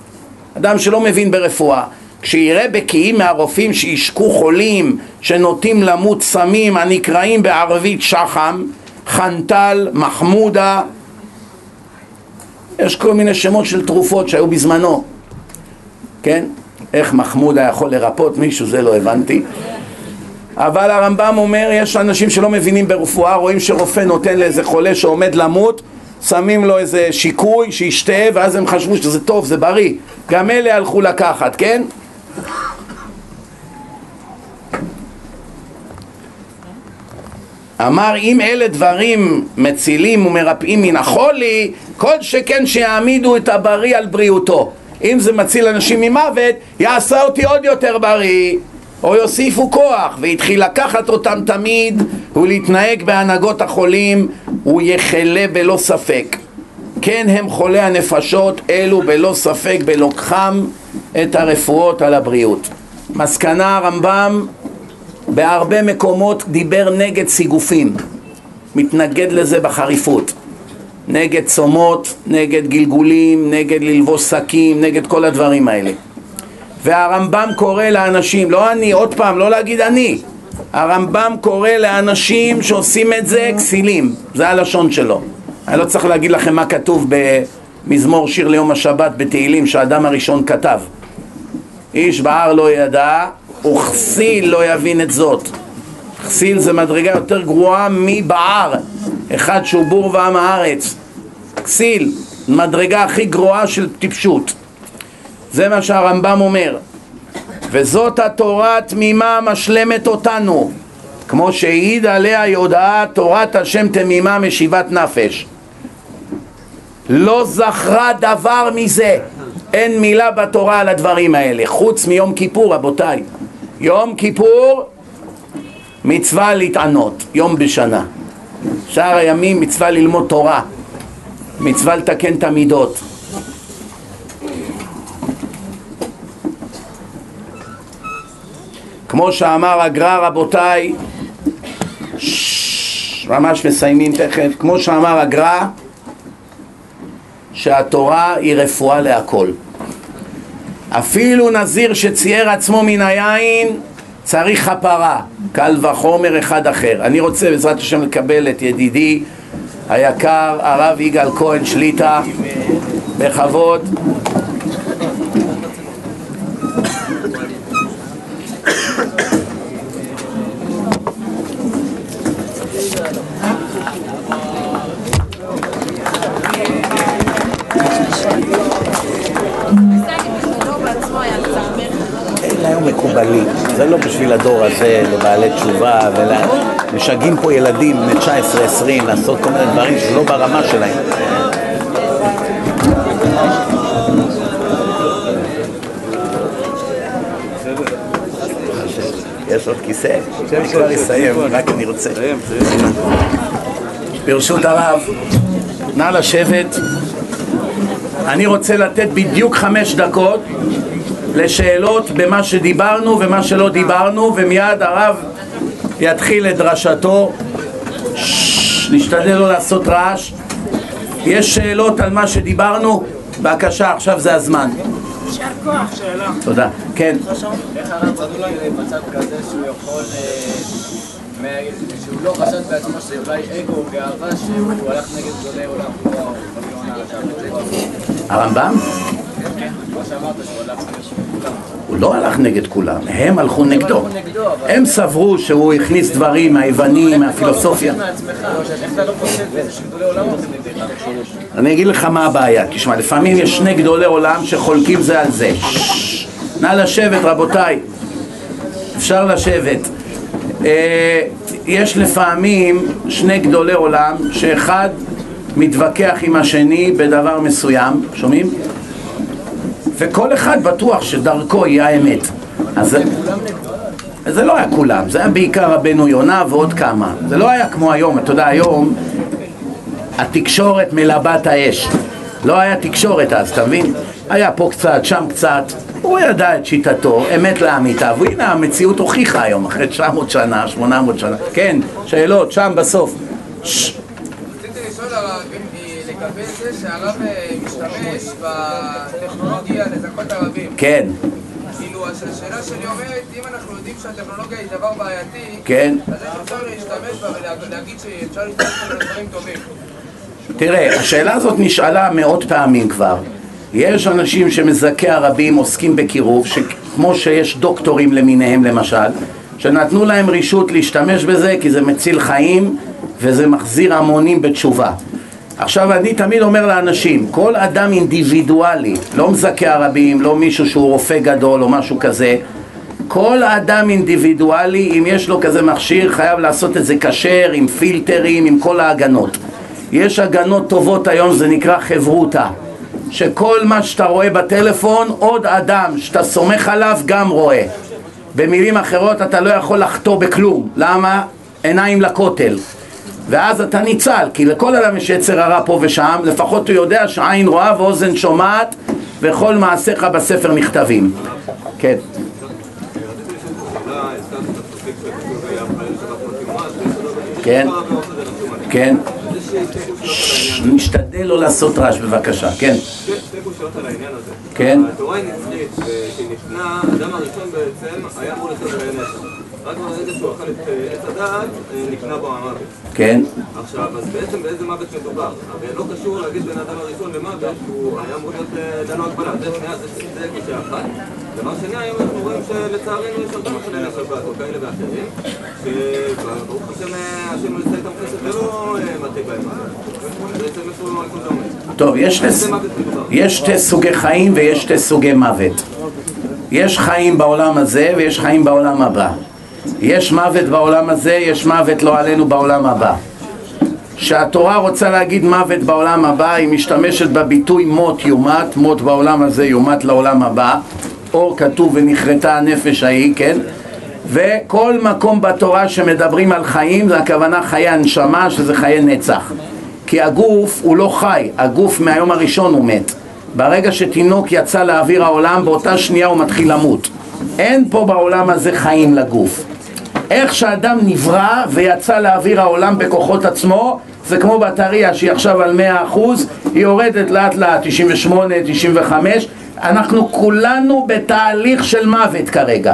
אדם שלא מבין ברפואה. כשיראה בקיאים מהרופאים שישקו חולים, שנוטים למות סמים, הנקראים בערבית שחם, חנטל, מחמודה, יש כל מיני שמות של תרופות שהיו בזמנו, כן? איך מחמודה יכול לרפות מישהו, זה לא הבנתי. אבל הרמב"ם אומר, יש אנשים שלא מבינים ברפואה, רואים שרופא נותן לאיזה חולה שעומד למות, שמים לו איזה שיקוי שישתה, ואז הם חשבו שזה טוב, זה בריא. גם אלה הלכו לקחת, כן? אמר אם אלה דברים מצילים ומרפאים מן החולי, כל שכן שיעמידו את הבריא על בריאותו. אם זה מציל אנשים ממוות, יעשה אותי עוד יותר בריא, או יוסיפו כוח, והתחיל לקחת אותם תמיד ולהתנהג בהנהגות החולים, הוא יחלה בלא ספק. כן הם חולי הנפשות, אלו בלא ספק בלוקחם את הרפואות על הבריאות. מסקנה הרמב"ם בהרבה מקומות דיבר נגד סיגופים, מתנגד לזה בחריפות. נגד צומות, נגד גלגולים, נגד ללבוש שקים, נגד כל הדברים האלה. והרמב"ם קורא לאנשים, לא אני, עוד פעם, לא להגיד אני, הרמב"ם קורא לאנשים שעושים את זה כסילים, זה הלשון שלו. אני לא צריך להגיד לכם מה כתוב במזמור שיר ליום השבת בתהילים שהאדם הראשון כתב. איש בהר לא ידע, וכסיל לא יבין את זאת. כסיל זה מדרגה יותר גרועה מבער, אחד שהוא בור ועם הארץ. כסיל, מדרגה הכי גרועה של טיפשות. זה מה שהרמב"ם אומר. וזאת התורה התמימה משלמת אותנו, כמו שהעיד עליה יודעה תורת השם תמימה משיבת נפש. לא זכרה דבר מזה, אין מילה בתורה על הדברים האלה, חוץ מיום כיפור רבותיי. יום כיפור מצווה להתענות, יום בשנה. שאר הימים מצווה ללמוד תורה, מצווה לתקן את המידות. כמו שאמר הגר"א רבותיי, ממש מסיימים תכף, כמו שאמר הגר"א שהתורה היא רפואה להכל. אפילו נזיר שצייר עצמו מן היין צריך כפרה, קל וחומר אחד אחר. אני רוצה בעזרת השם לקבל את ידידי היקר הרב יגאל כהן שליטה בכבוד בשביל הדור הזה, לבעלי תשובה, ומשגעים פה ילדים בני 19-20 לעשות כל מיני דברים שזה לא ברמה שלהם. יש עוד כיסא? אני כבר אסיים, רק אני רוצה. ברשות הרב, נא לשבת. אני רוצה לתת בדיוק חמש דקות לשאלות במה שדיברנו ומה שלא דיברנו, ומיד הרב יתחיל את דרשתו. ששש, נשתדל לא לעשות רעש. יש שאלות על מה שדיברנו? בבקשה, עכשיו זה הזמן. יישר כוח, שאלה. תודה. כן. איך הרב צדוק במצב כזה שהוא יכול... אה, שהוא לא חשד בעצמו שאולי אגו או גאווה שהוא הלך נגד גדולי עולם. הרמב"ם? כן, כמו שאמרת שהוא הלך נגד. הוא לא הלך נגד כולם, הם הלכו נגדו. הם סברו שהוא הכניס דברים מהיוונים, מהפילוסופיה. לא הולכים נגדך? אני אגיד לך מה הבעיה, תשמע, לפעמים יש שני גדולי עולם שחולקים זה על זה. נא לשבת רבותיי, אפשר לשבת. אה, יש לפעמים שני גדולי עולם, שאחד מתווכח עם השני בדבר מסוים, שומעים? וכל אחד בטוח שדרכו היא האמת. אז זה, זה לא היה כולם, זה היה בעיקר רבנו יונה ועוד כמה. זה לא היה כמו היום, אתה יודע, היום התקשורת מלבה את האש. לא היה תקשורת אז, אתה מבין? היה פה קצת, שם קצת. הוא ידע את שיטתו, אמת לאמיתה, והנה המציאות הוכיחה היום, אחרי 900 שנה, 800 שנה. כן, שאלות, שם בסוף. ששש. רציתי לשאול הרב, אם- לגבי זה שהרב אה, משתמש בטכנולוגיה לזכות ערבים. כן, כאילו, הש- השאלה שלי אומרת, אם אנחנו יודעים שהטכנולוגיה היא דבר בעייתי, כן. אז איך אפשר להשתמש בה ולהגיד שאפשר להשתמש בה לדברים טובים? תראה, השאלה הזאת נשאלה מאות פעמים כבר. יש אנשים שמזכי הרבים עוסקים בקירוב, כמו שיש דוקטורים למיניהם למשל, שנתנו להם רשות להשתמש בזה כי זה מציל חיים וזה מחזיר המונים בתשובה. עכשיו אני תמיד אומר לאנשים, כל אדם אינדיבידואלי, לא מזכה הרבים, לא מישהו שהוא רופא גדול או משהו כזה, כל אדם אינדיבידואלי, אם יש לו כזה מכשיר, חייב לעשות את זה כשר, עם פילטרים, עם כל ההגנות. יש הגנות טובות היום, זה נקרא חברותה. שכל מה שאתה רואה בטלפון, עוד אדם שאתה סומך עליו גם רואה. במילים אחרות, אתה לא יכול לחטוא בכלום. למה? עיניים לכותל. ואז אתה ניצל, כי לכל אדם יש יצר הרע פה ושם, לפחות הוא יודע שעין רואה ואוזן שומעת, וכל מעשיך בספר נכתבים. כן. כן, כן. נשתדל לא לעשות רעש בבקשה, כן. שתי קושיות על העניין הזה. כן. התורה היא נצחית, וכשנפנה, האדם הראשון בעצם היה אמור על האמת. רק ברגע שהוא אכל את אה, עץ הדעת, אה, נקנה בו המוות. כן. עכשיו, אז בעצם באיזה מוות מדובר? הרי לא קשור להגיד בין האדם הראשון למוות, הוא היה אמור להיות אה, דנו הגבלה. זה שנייה, זה זה קושיה אחת. דבר שני, היום אנחנו רואים שלצערנו יש הרבה מחללי שבת או כאלה ואחרים, שברוך השם, השם עושה איתם חסד ולא מטה בהם מוות. בעצם איפה איפה זה עומד? טוב, יש שתי, יש שתי סוגי חיים ויש שתי סוגי מוות. יש חיים בעולם הזה ויש חיים בעולם הבא. יש מוות בעולם הזה, יש מוות לא עלינו בעולם הבא. כשהתורה רוצה להגיד מוות בעולם הבא, היא משתמשת בביטוי מות יומת, מות בעולם הזה יומת לעולם הבא, או כתוב ונכרתה הנפש ההיא, כן? וכל מקום בתורה שמדברים על חיים, זה הכוונה חיי הנשמה, שזה חיי נצח. כי הגוף הוא לא חי, הגוף מהיום הראשון הוא מת. ברגע שתינוק יצא לאוויר העולם, באותה שנייה הוא מתחיל למות. אין פה בעולם הזה חיים לגוף. איך שאדם נברא ויצא לאוויר העולם בכוחות עצמו, זה כמו בטריה שהיא עכשיו על 100%, היא יורדת לאט לאט, 98, 95, אנחנו כולנו בתהליך של מוות כרגע.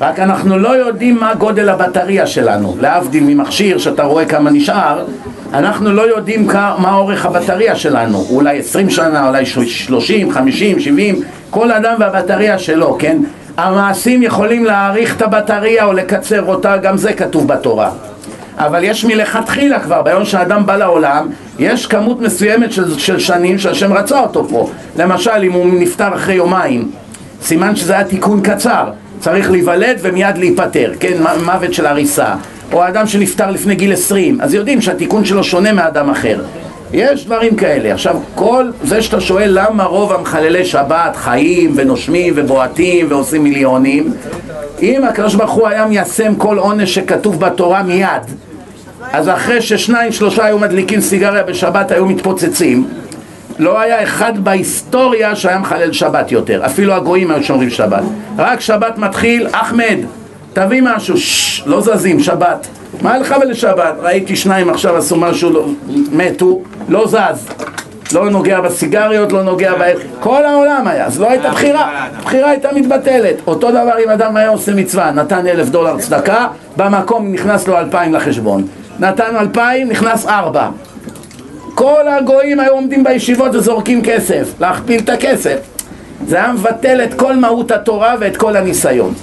רק אנחנו לא יודעים מה גודל הבטריה שלנו, להבדיל ממכשיר שאתה רואה כמה נשאר, אנחנו לא יודעים מה אורך הבטריה שלנו, אולי 20 שנה, אולי 30, 50, 70, כל אדם והבטריה שלו, כן? המעשים יכולים להאריך את הבטריה או לקצר אותה, גם זה כתוב בתורה. אבל יש מלכתחילה כבר, ביום שהאדם בא לעולם, יש כמות מסוימת של, של שנים שהשם רצה אותו פה. למשל, אם הוא נפטר אחרי יומיים, סימן שזה היה תיקון קצר. צריך להיוולד ומיד להיפטר, כן, מוות של הריסה. או האדם שנפטר לפני גיל 20, אז יודעים שהתיקון שלו שונה מאדם אחר. יש דברים כאלה. עכשיו, כל זה שאתה שואל למה רוב המחללי שבת חיים ונושמים ובועטים ועושים מיליונים, אם הקדוש ברוך הוא היה מיישם כל עונש שכתוב בתורה מיד, אז אחרי ששניים שלושה היו מדליקים סיגריה בשבת היו מתפוצצים, לא היה אחד בהיסטוריה שהיה מחלל שבת יותר, אפילו הגויים היו שומרים שבת. רק שבת מתחיל, אחמד, תביא משהו, ששש, לא זזים, שבת. מה לך ולשבת? ראיתי שניים עכשיו עשו משהו, לא, מתו, לא זז. לא נוגע בסיגריות, לא נוגע ב... כל העולם היה, אז לא הייתה בחירה, בחירה הייתה מתבטלת. אותו דבר אם אדם היה עושה מצווה, נתן אלף דולר צדקה, במקום נכנס לו אלפיים לחשבון. נתן אלפיים, נכנס ארבע. כל הגויים היו עומדים בישיבות וזורקים כסף, להכפיל את הכסף. זה היה מבטל את כל מהות התורה ואת כל הניסיון.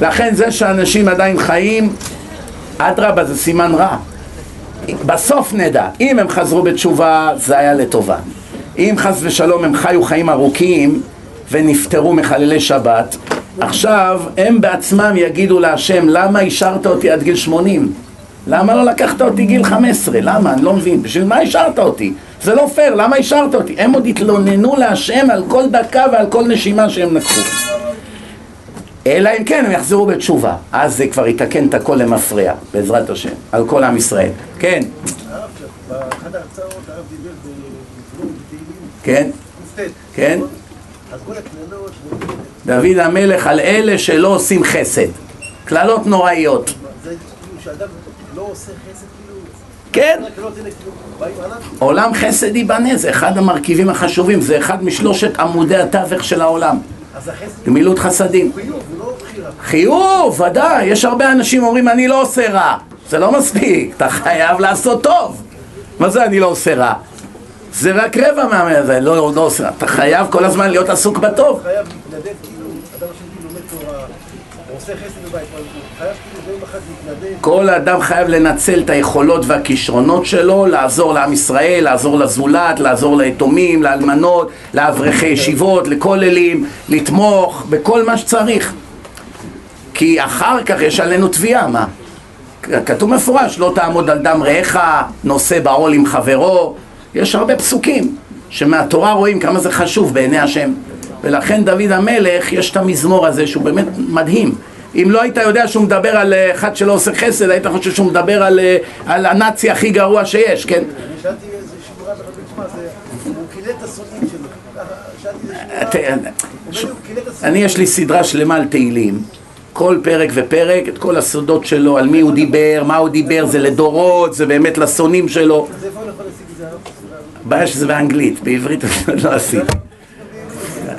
לכן זה שאנשים עדיין חיים, אדרבה זה סימן רע. בסוף נדע, אם הם חזרו בתשובה זה היה לטובה. אם חס ושלום הם חיו חיים ארוכים ונפטרו מחללי שבת, עכשיו הם בעצמם יגידו להשם למה השארת אותי עד גיל 80? למה לא לקחת אותי גיל 15? למה? אני לא מבין. בשביל מה השארת אותי? זה לא פייר, למה השארת אותי? הם עוד התלוננו להשם על כל דקה ועל כל נשימה שהם לקחו. אלא אם כן הם יחזרו בתשובה. אז זה כבר יתקן את הכל למפרע, בעזרת השם, על כל עם ישראל. כן, כן. כן. דוד המלך על אלה שלא עושים חסד. קללות נוראיות. כן, עולם חסד ייבנה, זה אחד המרכיבים החשובים, זה אחד משלושת עמודי התווך של העולם. גמילות חסדים. חיוב, לא. חיוב, ודאי, יש הרבה אנשים אומרים אני לא עושה רע. זה לא מספיק, אתה חייב לעשות טוב. מה זה אני לא עושה רע? זה רק רבע מהזה, לא, לא עושה. אתה חייב כל הזמן להיות עסוק בטוב. חייב להתנדב, כאילו, אדם שכאילו לומד תורה, הוא כאילו. כל אדם חייב לנצל את היכולות והכישרונות שלו, לעזור לעם ישראל, לעזור לזולת, לעזור ליתומים, לאלמנות, לאברכי ישיבות, לכוללים, לתמוך בכל מה שצריך. כי אחר כך יש עלינו תביעה, מה? כתוב מפורש, לא תעמוד על דם רעך, נושא בעול עם חברו. יש הרבה פסוקים שמהתורה רואים כמה זה חשוב בעיני השם. ולכן דוד המלך, יש את המזמור הזה שהוא באמת מדהים. אם לא היית יודע שהוא מדבר על אה, אחד שלא עושה חסד, היית חושב שהוא מדבר על, אה, על הנאצי הכי גרוע שיש, כן? אני שאלתי איזה זה, הוא קילל את השונאים שלו. השונאים. אני יש לי סדרה שלמה על תהילים כל פרק ופרק, את כל הסודות שלו, על מי הוא דיבר, מה הוא דיבר, זה לדורות, זה באמת לשונאים שלו אז איפה אני יכול להשיג את זה? הרב? הבעיה שזה באנגלית, בעברית אני עוד לא עשיתי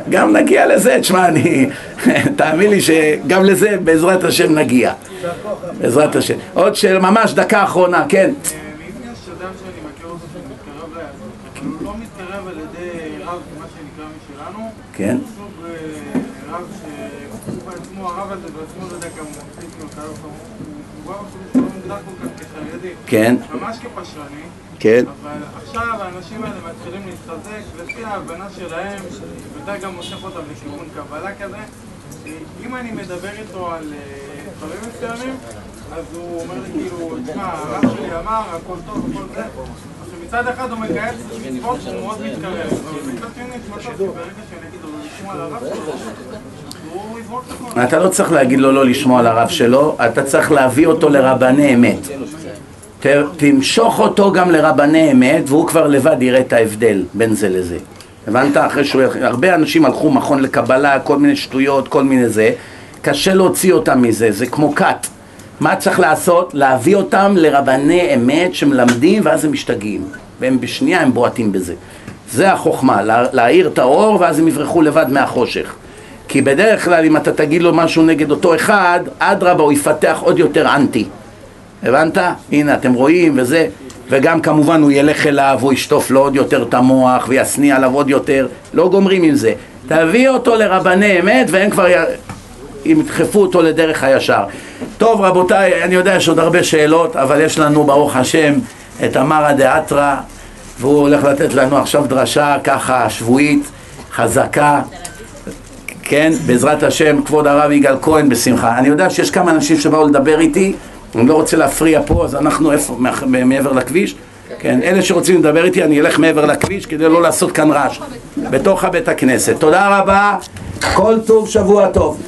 גם נגיע לזה, תשמע, אני... תאמין לי שגם לזה בעזרת השם נגיע. בעזרת השם. עוד של ממש דקה אחרונה, כן. אם יש אדם שאני מכיר אותו שמתקרב אבל הוא לא מתקרב על ידי רב, מה שנקרא משלנו, כן, כן, ממש כפשרני, כן אבל עכשיו האנשים האלה מתחילים להתחזק, לפי ההבנה שלהם, שבוודאי גם מושך אותם לכיוון קבלה כזה, אם אני מדבר איתו על אה, דברים מסוימים, אז הוא אומר לי כאילו, תשמע, הרב שלי אמר, הכל טוב, הכל זה, מצד אחד הוא מקיים מצוות שהוא מאוד מתקרב, אבל מצד שני כי ברגע שאני אגיד לו לשמוע על הרב שלו. אתה לא צריך להגיד לו לא לשמוע על הרב שלו, אתה צריך להביא אותו לרבני אמת. ת, תמשוך אותו גם לרבני אמת, והוא כבר לבד יראה את ההבדל בין זה לזה. הבנת? אחרי שהוא... הרבה אנשים הלכו מכון לקבלה, כל מיני שטויות, כל מיני זה. קשה להוציא אותם מזה, זה כמו כת. מה צריך לעשות? להביא אותם לרבני אמת שמלמדים ואז הם משתגעים. והם בשנייה הם בועטים בזה. זה החוכמה, לה, להאיר את האור ואז הם יברחו לבד מהחושך. כי בדרך כלל אם אתה תגיד לו משהו נגד אותו אחד, אדרבה הוא יפתח עוד יותר אנטי. הבנת? הנה אתם רואים וזה וגם כמובן הוא ילך אליו, הוא ישטוף לו עוד יותר את המוח וישניא עליו עוד יותר לא גומרים עם זה תביא אותו לרבני אמת והם כבר י... ידחפו אותו לדרך הישר טוב רבותיי, אני יודע יש עוד הרבה שאלות אבל יש לנו ברוך השם את אמרא דאתרא והוא הולך לתת לנו עכשיו דרשה ככה שבועית חזקה כן, בעזרת השם, כבוד הרב יגאל כהן בשמחה. אני יודע שיש כמה אנשים שבאו לדבר איתי, אני לא רוצה להפריע פה, אז אנחנו איפה, מעבר לכביש? כן, אלה שרוצים לדבר איתי, אני אלך מעבר לכביש כדי לא לעשות כאן רעש. בתוך הבית הכנסת. תודה רבה, כל טוב, שבוע טוב.